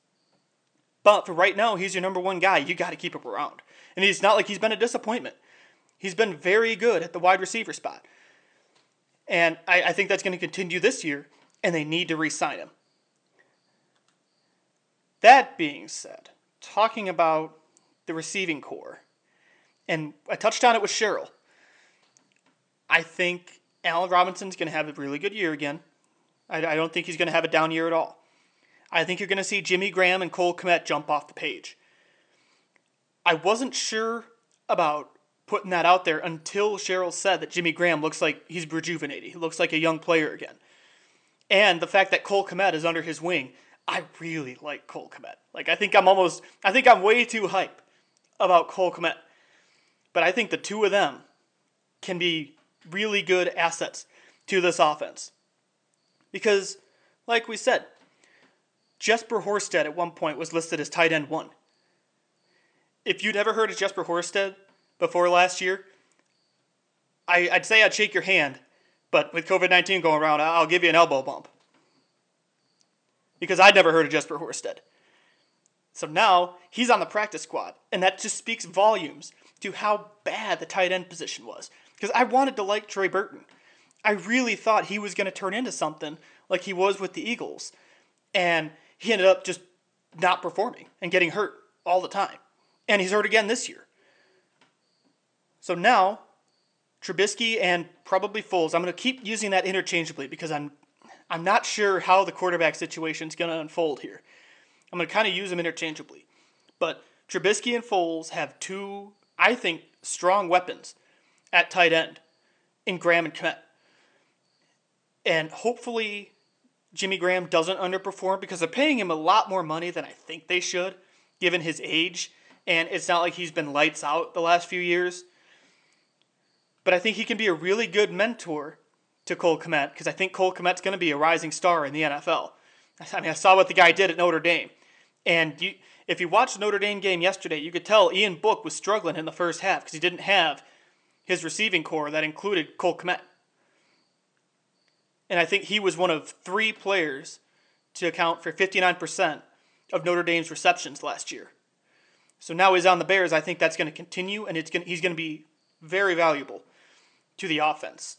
But for right now, he's your number one guy. You got to keep him around. And he's not like he's been a disappointment. He's been very good at the wide receiver spot. And I, I think that's going to continue this year, and they need to re sign him. That being said, talking about the receiving corps, and I touched on it with Cheryl. I think Allen Robinson's going to have a really good year again. I, I don't think he's going to have a down year at all. I think you're going to see Jimmy Graham and Cole Kmet jump off the page. I wasn't sure about putting that out there until Cheryl said that Jimmy Graham looks like he's rejuvenated. He looks like a young player again. And the fact that Cole Kmet is under his wing, I really like Cole Kmet. Like I think I'm almost I think I'm way too hype about Cole Kmet. But I think the two of them can be really good assets to this offense. Because, like we said, Jesper Horsted at one point was listed as tight end one. If you'd ever heard of Jesper Horsted before last year, I, would say I'd shake your hand, but with COVID 19 going around, I'll give you an elbow bump. Because I'd never heard of Jesper Horsted. So now he's on the practice squad, and that just speaks volumes to how bad the tight end position was. Because I wanted to like Trey Burton. I really thought he was going to turn into something like he was with the Eagles. And he ended up just not performing and getting hurt all the time. And he's hurt again this year. So now, Trubisky and probably Foles, I'm going to keep using that interchangeably because I'm I'm not sure how the quarterback situation is going to unfold here. I'm going to kind of use them interchangeably. But Trubisky and Foles have two, I think, strong weapons at tight end in Graham and Kmet. And hopefully Jimmy Graham doesn't underperform because they're paying him a lot more money than I think they should, given his age. And it's not like he's been lights out the last few years. But I think he can be a really good mentor to Cole Kmet because I think Cole Kmet's going to be a rising star in the NFL. I mean, I saw what the guy did at Notre Dame. And you, if you watched the Notre Dame game yesterday, you could tell Ian Book was struggling in the first half because he didn't have his receiving corps that included Cole Kmet. And I think he was one of three players to account for 59% of Notre Dame's receptions last year. So now he's on the Bears. I think that's going to continue, and it's going he's going to be very valuable to the offense.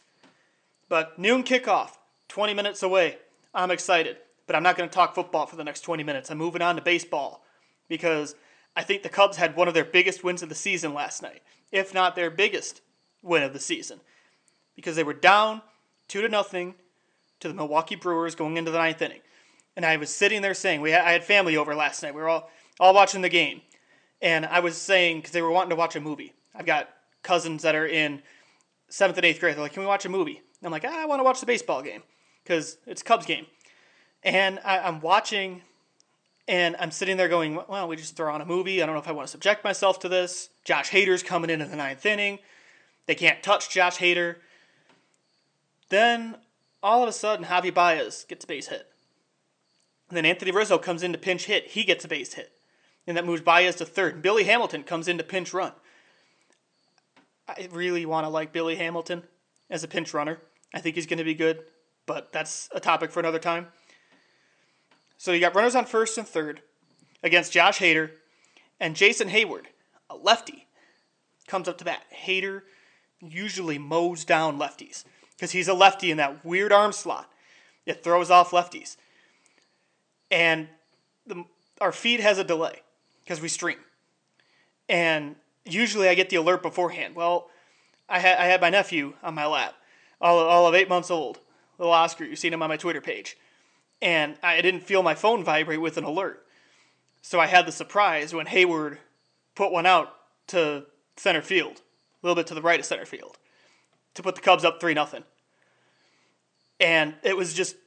But noon kickoff, 20 minutes away. I'm excited, but I'm not going to talk football for the next 20 minutes. I'm moving on to baseball because I think the Cubs had one of their biggest wins of the season last night, if not their biggest win of the season, because they were down two to nothing to the Milwaukee Brewers going into the ninth inning. And I was sitting there saying, we had, I had family over last night. We were all, all watching the game. And I was saying, because they were wanting to watch a movie. I've got cousins that are in seventh and eighth grade. They're like, can we watch a movie? And I'm like, ah, I want to watch the baseball game because it's Cubs game. And I, I'm watching, and I'm sitting there going, well, we just throw on a movie. I don't know if I want to subject myself to this. Josh Hader's coming in the ninth inning. They can't touch Josh Hader. Then all of a sudden, Javi Baez gets a base hit. And then Anthony Rizzo comes in to pinch hit. He gets a base hit. And that moves Baez to third. Billy Hamilton comes in to pinch run. I really want to like Billy Hamilton as a pinch runner. I think he's going to be good, but that's a topic for another time. So you got runners on first and third. against Josh Hader, and Jason Heyward, a lefty, comes up to bat. Hader usually mows down lefties because he's a lefty in that weird arm slot. It throws off lefties. And the, our feed has a delay because we stream. And usually I get the alert beforehand. Well, I had, I had my nephew on my lap, all, all of eight months old, little Oscar. You've seen him on my Twitter page. And I didn't feel my phone vibrate with an alert. So I had the surprise when Heyward put one out to center field, a little bit to the right of center field, to put the Cubs up 3 0. And it was just,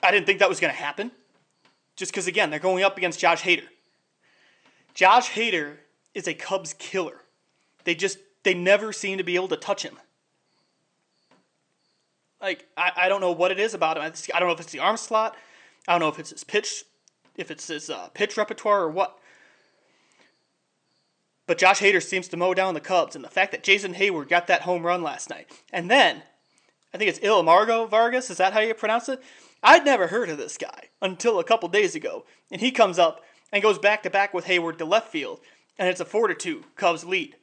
I didn't think that was going to happen. Just because, again, they're going up against Josh Hader. Josh Hader is a Cubs killer. They just, they never seem to be able to touch him. Like, I, I don't know what it is about him. I don't know if it's the arm slot. I don't know if it's his pitch, if it's his uh, pitch repertoire or what. But Josh Hader seems to mow down the Cubs, and the fact that Jason Heyward got that home run last night, and then I think it's Ildemaro Vargas. Is that how you pronounce it? I'd never heard of this guy until a couple days ago, and he comes up and goes back to back with Heyward to left field, and it's a four to two Cubs lead.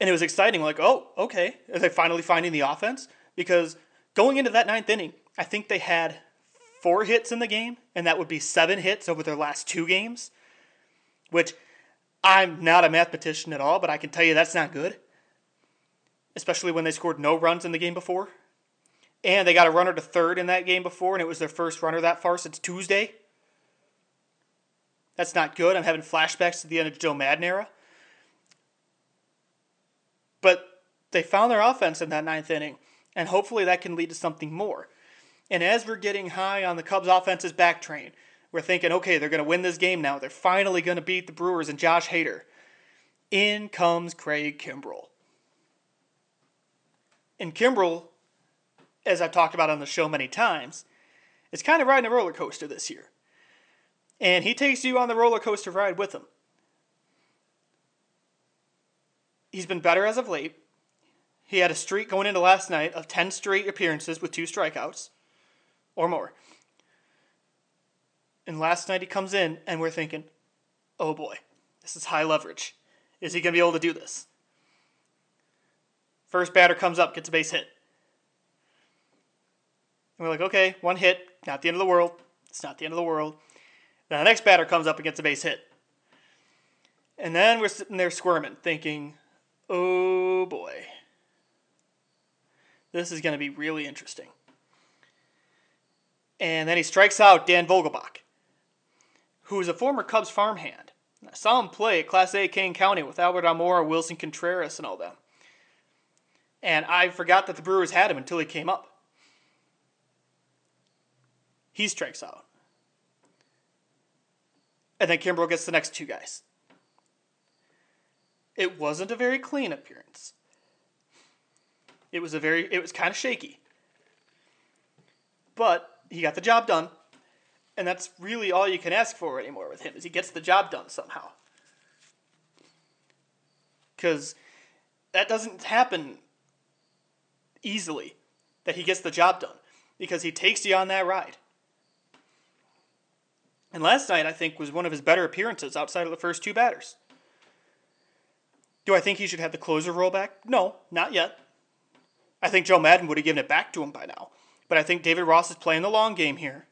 And it was exciting. Like, oh, okay, are they finally finding the offense? Because going into that ninth inning, I think they had four hits in the game, and that would be seven hits over their last two games, which I'm not a mathematician at all, but I can tell you that's not good. Especially when they scored no runs in the game before. And they got a runner to third in that game before, and it was their first runner that far since Tuesday. That's not good. I'm having flashbacks to the end of Joe Maddon era. But they found their offense in that ninth inning, and hopefully that can lead to something more. And as we're getting high on the Cubs' offense's back train, we're thinking, okay, they're going to win this game now. They're finally going to beat the Brewers and Josh Hader. In comes Craig Kimbrel. And Kimbrel, as I've talked about on the show many times, is kind of riding a roller coaster this year. And he takes you on the roller coaster ride with him. He's been better as of late. He had a streak going into last night of 10 straight appearances with two strikeouts or more. And last night he comes in, and we're thinking, oh boy, this is high leverage. Is he going to be able to do this? First batter comes up, gets a base hit. And we're like, okay, one hit, not the end of the world. It's not the end of the world. Then the next batter comes up and gets a base hit. And then we're sitting there squirming, thinking, oh boy, this is going to be really interesting. And then he strikes out Dan Vogelbach who is a former Cubs farmhand. I saw him play at Class A Kane County with Albert Almora, Willson Contreras, and all them. And I forgot that the Brewers had him until he came up. He strikes out. And then Kimbrel gets the next two guys. It wasn't a very clean appearance. It was a very it was kind of shaky. But he got the job done. And that's really all you can ask for anymore with him is he gets the job done somehow. Cuz that doesn't happen easily that he gets the job done because he takes you on that ride. And last night I think was one of his better appearances outside of the first two batters. Do I think he should have the closer role back? No, not yet. I think Joe Maddon would have given it back to him by now. But I think David Ross is playing the long game here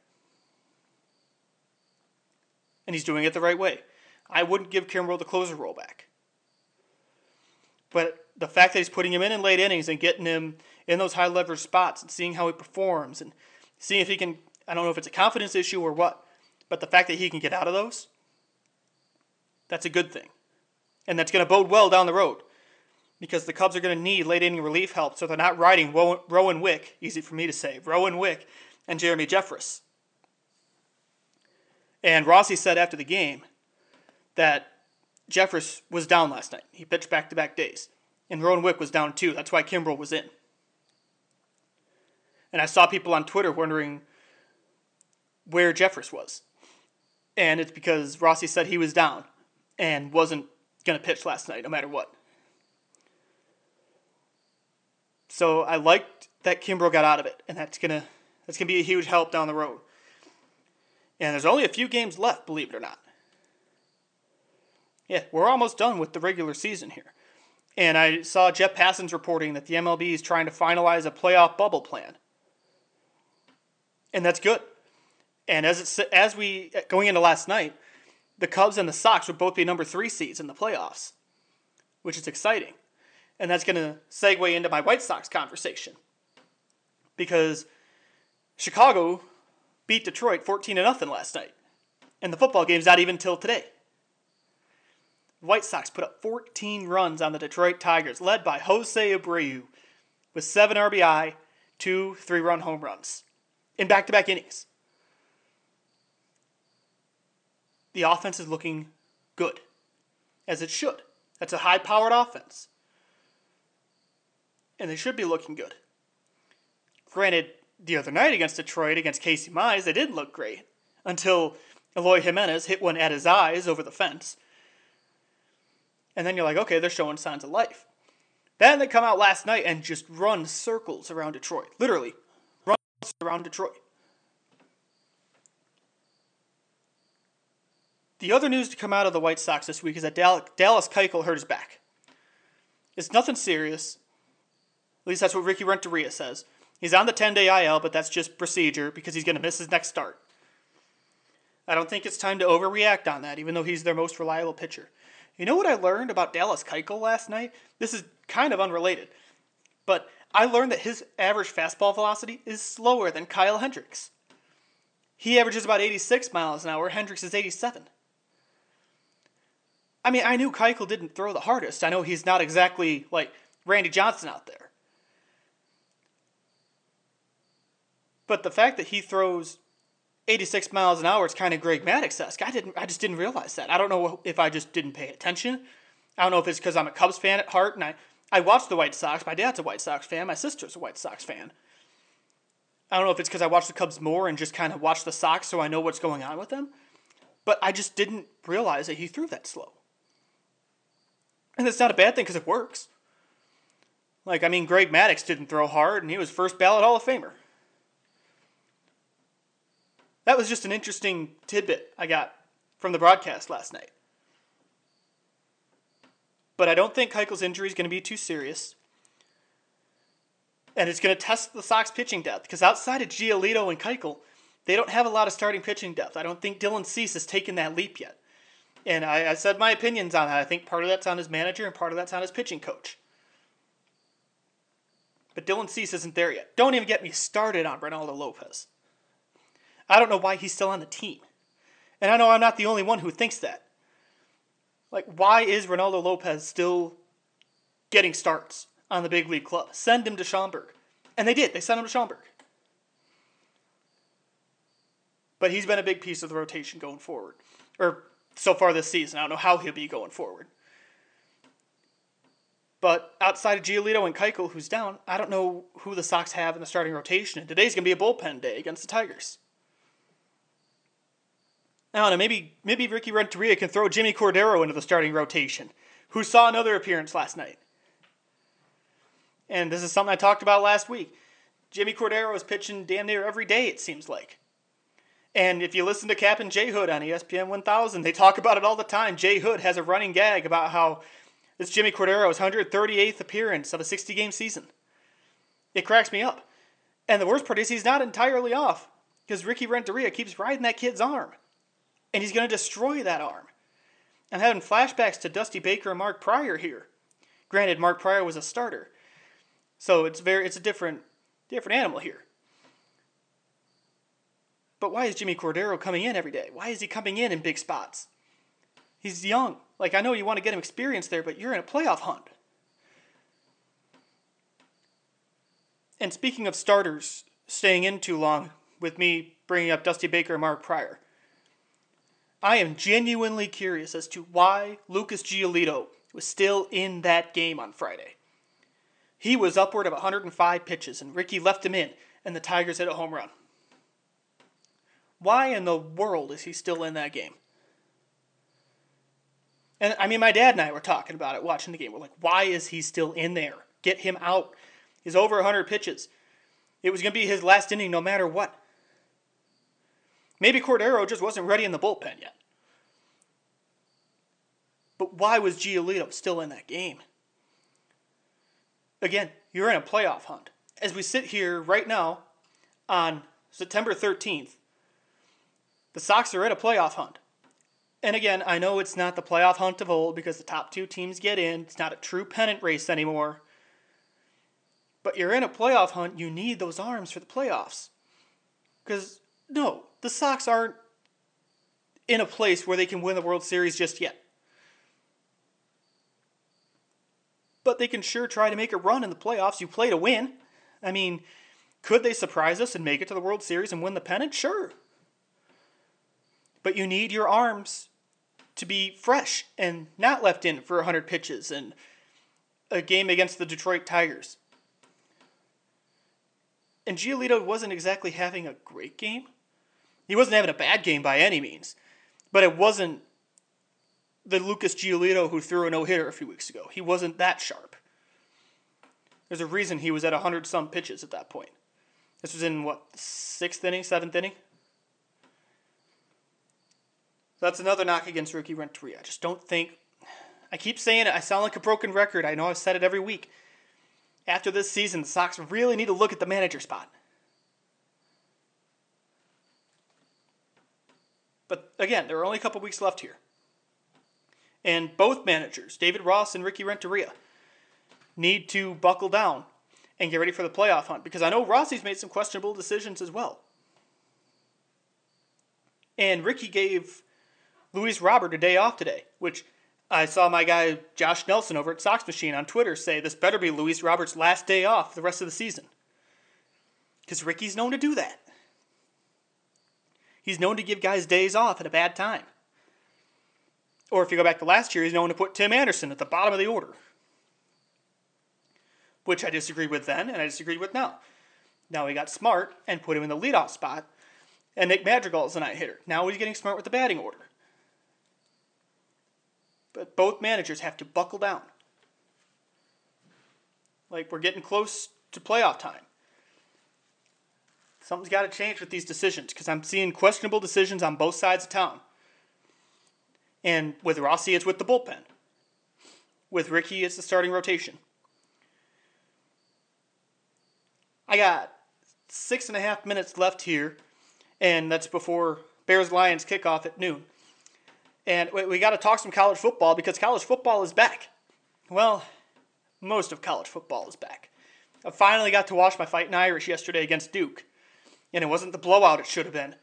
and he's doing it the right way. I wouldn't give Kimbrel the closer role back. But the fact that he's putting him in in late innings and getting him in those high leverage spots and seeing how he performs and seeing if he can, I don't know if it's a confidence issue or what, but the fact that he can get out of those, that's a good thing. And that's going to bode well down the road because the Cubs are going to need late inning relief help so they're not riding Rowan Wick, easy for me to say, Rowan Wick and Jeremy Jeffress. And Rossi said after the game that Jeffress was down last night. He pitched back to back days. And Rowan Wick was down too. That's why Kimbrel was in. And I saw people on Twitter wondering where Jeffress was. And it's because Rossi said he was down and wasn't going to pitch last night, no matter what. So I liked that Kimbrel got out of it, and that's gonna that's gonna be a huge help down the road. And there's only a few games left, believe it or not. Yeah, we're almost done with the regular season here. And I saw Jeff Passan reporting that the MLB is trying to finalize a playoff bubble plan. And that's good. And as it's as we uh, going into last night, the Cubs and the Sox would both be number 3 seeds in the playoffs, which is exciting. And that's going to segue into my White Sox conversation. Because Chicago beat Detroit 14 to nothing last night. And the football game's not even till today. White Sox put up 14 runs on the Detroit Tigers, led by Jose Abreu, with seven RBI, two three run home runs in back to back innings. The offense is looking good, as it should. That's a high powered offense. And they should be looking good. Granted, the other night against Detroit, against Casey Mize, they didn't look great until Eloy Jimenez hit one at his eyes over the fence. And then you're like, okay, they're showing signs of life. Then they come out last night and just run circles around Detroit. Literally, run circles around Detroit. The other news to come out of the White Sox this week is that Dallas Keuchel hurt his back. It's nothing serious. At least that's what Ricky Renteria says. He's on the 10 day IL, but that's just procedure because he's going to miss his next start. I don't think it's time to overreact on that, even though he's their most reliable pitcher. You know what I learned about Dallas Keuchel last night? This is kind of unrelated, but I learned that his average fastball velocity is slower than Kyle Hendricks. He averages about 86 miles an hour, Hendricks is 87. I mean, I knew Keuchel didn't throw the hardest. I know he's not exactly like Randy Johnson out there. But the fact that he throws 86 miles an hour is kind of Greg Maddux esque. I didn't. I just didn't realize that. I don't know if I just didn't pay attention. I don't know if it's because I'm a Cubs fan at heart and I I watch the White Sox. My dad's a White Sox fan. My sister's a White Sox fan. I don't know if it's because I watch the Cubs more and just kind of watch the Sox so I know what's going on with them. But I just didn't realize that he threw that slow. And that's not a bad thing because it works. Like, I mean, Greg Maddux didn't throw hard and he was first ballot Hall of Famer that was just an interesting tidbit I got from the broadcast last night. But I don't think Keuchel's injury is going to be too serious. And it's going to test the Sox pitching depth because outside of Giolito and Keuchel, they don't have a lot of starting pitching depth. I don't think Dylan Cease has taken that leap yet. And I, I said my opinions on that. I think part of that's on his manager and part of that's on his pitching coach. But Dylan Cease isn't there yet. Don't even get me started on Reynaldo Lopez. I don't know why he's still on the team. And I know I'm not the only one who thinks that. Like, why is Reynaldo Lopez still getting starts on the big league club? Send him to Schaumburg. And they did. They sent him to Schaumburg. But he's been a big piece of the rotation going forward. Or so far this season. I don't know how he'll be going forward. But outside of Giolito and Keuchel, who's down, I don't know who the Sox have in the starting rotation. And today's going to be a bullpen day against the Tigers. I don't know. Maybe maybe Ricky Renteria can throw Jimmy Cordero into the starting rotation, who saw another appearance last night. And this is something I talked about last week. Jimmy Cordero is pitching damn near every day. It seems like. And if you listen to Captain Jay Hood on ESPN 1000, they talk about it all the time. Jay Hood has a running gag about how it's Jimmy Cordero's 138th appearance of a 60 game season. It cracks me up. And the worst part is he's not entirely off because Ricky Renteria keeps riding that kid's arm and he's going to destroy that arm. I'm having flashbacks to Dusty Baker and Mark Prior here. Granted, Mark Prior was a starter, so it's very it's a different different animal here. But why is Jimmy Cordero coming in every day? Why is he coming in in big spots? He's young. Like I know you want to get him experience there, but you're in a playoff hunt. And speaking of starters staying in too long, with me bringing up Dusty Baker and Mark Prior. I am genuinely curious as to why Lucas Giolito was still in that game on Friday. He was upward of 105 pitches, and Ricky left him in, and the Tigers hit a home run. Why in the world is he still in that game? And I mean, my dad and I were talking about it watching the game. We're like, why is he still in there? Get him out. He's over 100 pitches. It was going to be his last inning no matter what. Maybe Cordero just wasn't ready in the bullpen yet. But why was Giolito still in that game? Again, you're in a playoff hunt. As we sit here right now on September 13th, the Sox are in a playoff hunt. And again, I know it's not the playoff hunt of old because the top two teams get in. It's not a true pennant race anymore. But you're in a playoff hunt, you need those arms for the playoffs. Because, no, the Sox aren't in a place where they can win the World Series just yet. But they can sure try to make a run in the playoffs. You play to win. I mean, could they surprise us and make it to the World Series and win the pennant? Sure. But you need your arms to be fresh and not left in for 100 pitches and a game against the Detroit Tigers. And Giolito wasn't exactly having a great game. He wasn't having a bad game by any means, but it wasn't the Lucas Giolito who threw a no hitter a few weeks ago. He wasn't that sharp. There's a reason he was at 100 some pitches at that point. This was in what, sixth inning, seventh inning? That's another knock against Ricky Renteria. I just don't think. I keep saying it. I sound like a broken record. I know I've said it every week. After this season, the Sox really need to look at the manager spot. But again, there are only a couple weeks left here. And both managers, David Ross and Ricky Renteria, need to buckle down and get ready for the playoff hunt because I know Rossi's made some questionable decisions as well. And Ricky gave Luis Robert a day off today, which I saw my guy Josh Nelson over at Sox Machine on Twitter say this better be Luis Robert's last day off the rest of the season. Because Ricky's known to do that. He's known to give guys days off at a bad time. Or if you go back to last year, he's known to put Tim Anderson at the bottom of the order. Which I disagreed with then, and I disagreed with now. Now he got smart and put him in the leadoff spot, and Nick Madrigal is a night hitter. Now he's getting smart with the batting order. But both managers have to buckle down. Like we're getting close to playoff time. Something's got to change with these decisions because I'm seeing questionable decisions on both sides of town. And with Rossi, it's with the bullpen. With Ricky, it's the starting rotation. I got six and a half minutes left here, and that's before Bears Lions kickoff at noon. And we, we got to talk some college football because college football is back. Well, most of college football is back. I finally got to watch my Fighting Irish yesterday against Duke, and it wasn't the blowout it should have been.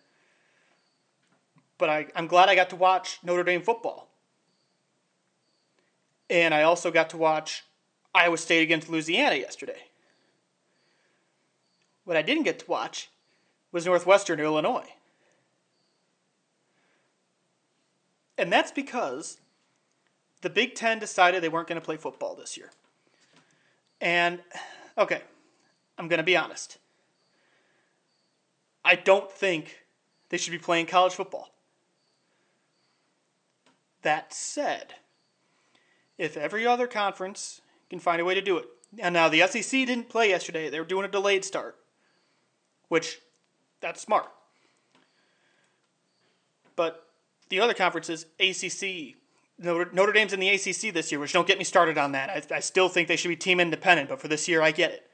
But I, I'm glad I got to watch Notre Dame football. And I also got to watch Iowa State against Louisiana yesterday. What I didn't get to watch was Northwestern Illinois. And that's because the Big Ten decided they weren't going to play football this year. And, okay, I'm going to be honest. I don't think they should be playing college football. That said, if every other conference can find a way to do it, and now the SEC didn't play yesterday, they were doing a delayed start, which that's smart. But the other conferences, ACC, Notre, Notre Dame's in the ACC this year, which don't get me started on that. I, I still think they should be team independent, but for this year, I get it.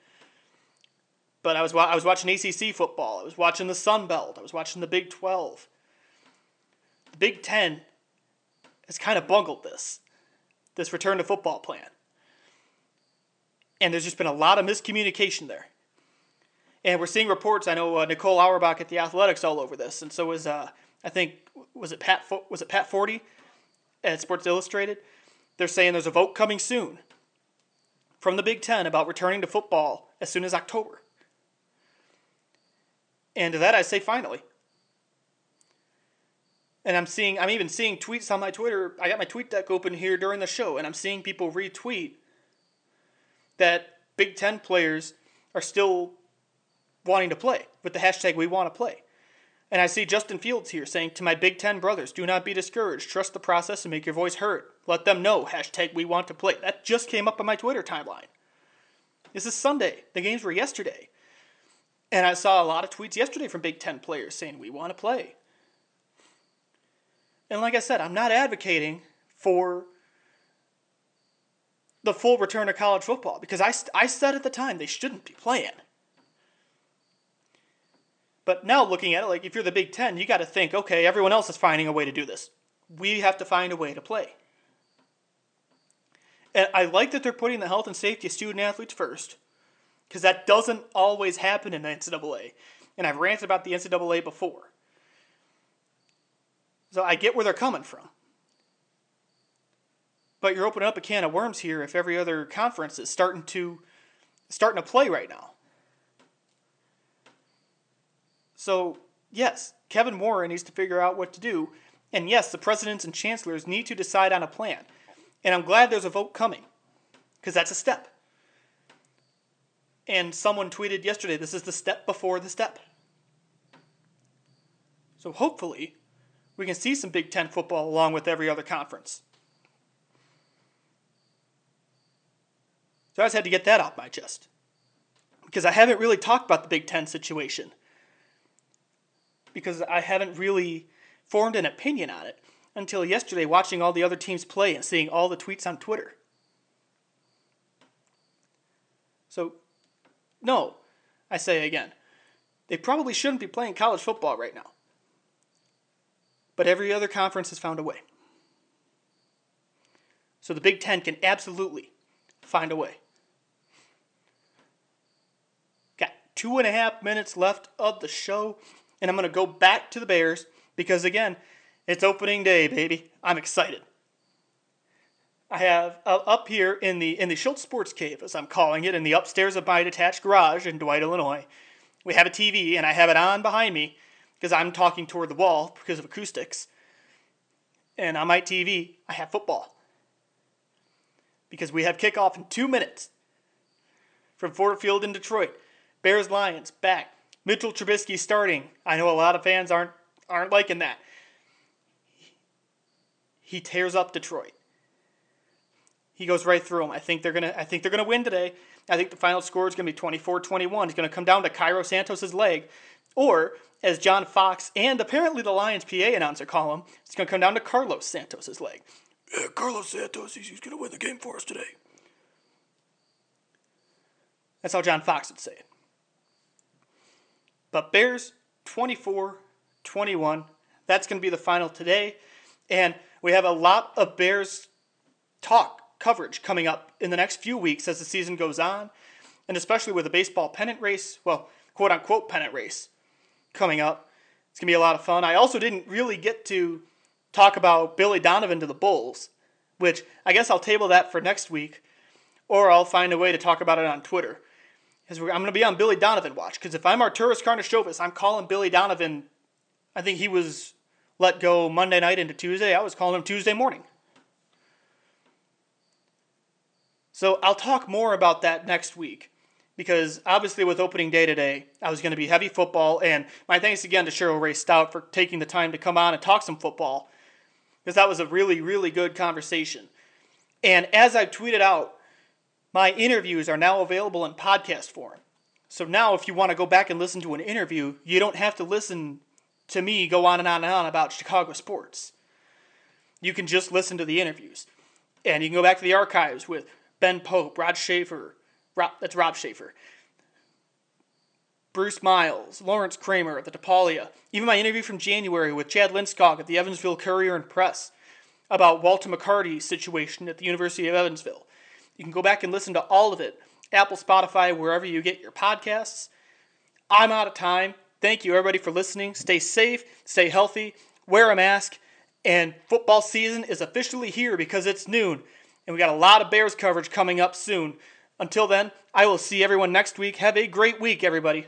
But I was I was watching ACC football. I was watching the Sun Belt. I was watching the Big Twelve. The Big Ten has kind of bungled this, this return to football plan. And there's just been a lot of miscommunication there. And we're seeing reports. I know uh, Nicole Auerbach at the Athletic's all over this, and so is uh, I think was it Pat was it Pat Forde at Sports Illustrated. They're saying there's a vote coming soon from the Big Ten about returning to football as soon as October. And to that I say finally. And I'm seeing I'm even seeing tweets on my Twitter. I got my TweetDeck open here during the show, and I'm seeing people retweet that Big Ten players are still wanting to play with the hashtag we want to play. And I see Justin Fields here saying to my Big Ten brothers, do not be discouraged. Trust the process and make your voice heard. Let them know, hashtag we want to play. That just came up on my Twitter timeline. This is Sunday. The games were yesterday. And I saw a lot of tweets yesterday from Big Ten players saying we want to play. And like I said, I'm not advocating for the full return of college football because I, I said at the time they shouldn't be playing. But now looking at it, like if you're the Big Ten, you got to think, okay, everyone else is finding a way to do this. We have to find a way to play. And I like that they're putting the health and safety of student athletes first, because that doesn't always happen in the NCAA. And I've ranted about the NCAA before. So I get where they're coming from. But you're opening up a can of worms here if every other conference is starting to starting to play right now. So, yes, Kevin Warren needs to figure out what to do. And yes, the presidents and chancellors need to decide on a plan. And I'm glad there's a vote coming because that's a step. And someone tweeted yesterday this is the step before the step. So hopefully, we can see some Big Ten football along with every other conference. So I just had to get that off my chest. Because I haven't really talked about the Big Ten situation. Because I haven't really formed an opinion on it until yesterday watching all the other teams play and seeing all the tweets on Twitter. So, no, I say again, they probably shouldn't be playing college football right now. But every other conference has found a way. So the Big Ten can absolutely find a way. Got two and a half minutes left of the show, and I'm going to go back to the Bears because, again, it's opening day, baby. I'm excited. I have uh, up here in the in the Schultz Sports Cave, as I'm calling it, in the upstairs of my detached garage in Dwight, Illinois. We have a TV, and I have it on behind me because I'm talking toward the wall because of acoustics. And on my TV, I have football because we have kickoff in two minutes from Ford Field in Detroit. Bears Lions back. Mitchell Trubisky starting. I know a lot of fans aren't aren't liking that. He tears up Detroit. He goes right through them. I think they're gonna. I think they're gonna win today. I think the final score is gonna be 24-21. It's gonna come down to Cairo Santos's leg, or as John Fox and apparently the Lions PA announcer call him, it's gonna come down to Carlos Santos's leg. Yeah, Carlos Santos, he's, he's gonna win the game for us today. That's how John Fox would say it. But Bears 24 21. That's going to be the final today. And we have a lot of Bears talk coverage coming up in the next few weeks as the season goes on, and especially with the baseball pennant race, well, quote unquote pennant race coming up. It's going to be a lot of fun. I also didn't really get to talk about Billy Donovan to the Bulls, which I guess I'll table that for next week, or I'll find a way to talk about it on Twitter. Because I'm going to be on Billy Donovan watch. Because if I'm Arturas Karnisovas, I'm calling Billy Donovan. I think he was let go Monday night into Tuesday. I was calling him Tuesday morning. So I'll talk more about that next week because obviously with opening day today, I was going to be heavy football. And my thanks again to Cheryl Raye-Stout for taking the time to come on and talk some football because that was a really, really good conversation. And as I tweeted out, my interviews are now available in podcast form. So now, if you want to go back and listen to an interview, you don't have to listen to me go on and on and on about Chicago sports. You can just listen to the interviews. And you can go back to the archives with Ben Pope, Rod Schaefer, Rob, that's Rob Schaefer, Bruce Miles, Lawrence Kramer at the DePaulia, even my interview from January with Chad Linskog at the Evansville Courier and Press about Walter McCarty's situation at the University of Evansville. You can go back and listen to all of it. Apple, Spotify, wherever you get your podcasts. I'm out of time. Thank you, everybody, for listening. Stay safe, stay healthy, wear a mask, and football season is officially here because it's noon, and we got a lot of Bears coverage coming up soon. Until then, I will see everyone next week. Have a great week, everybody.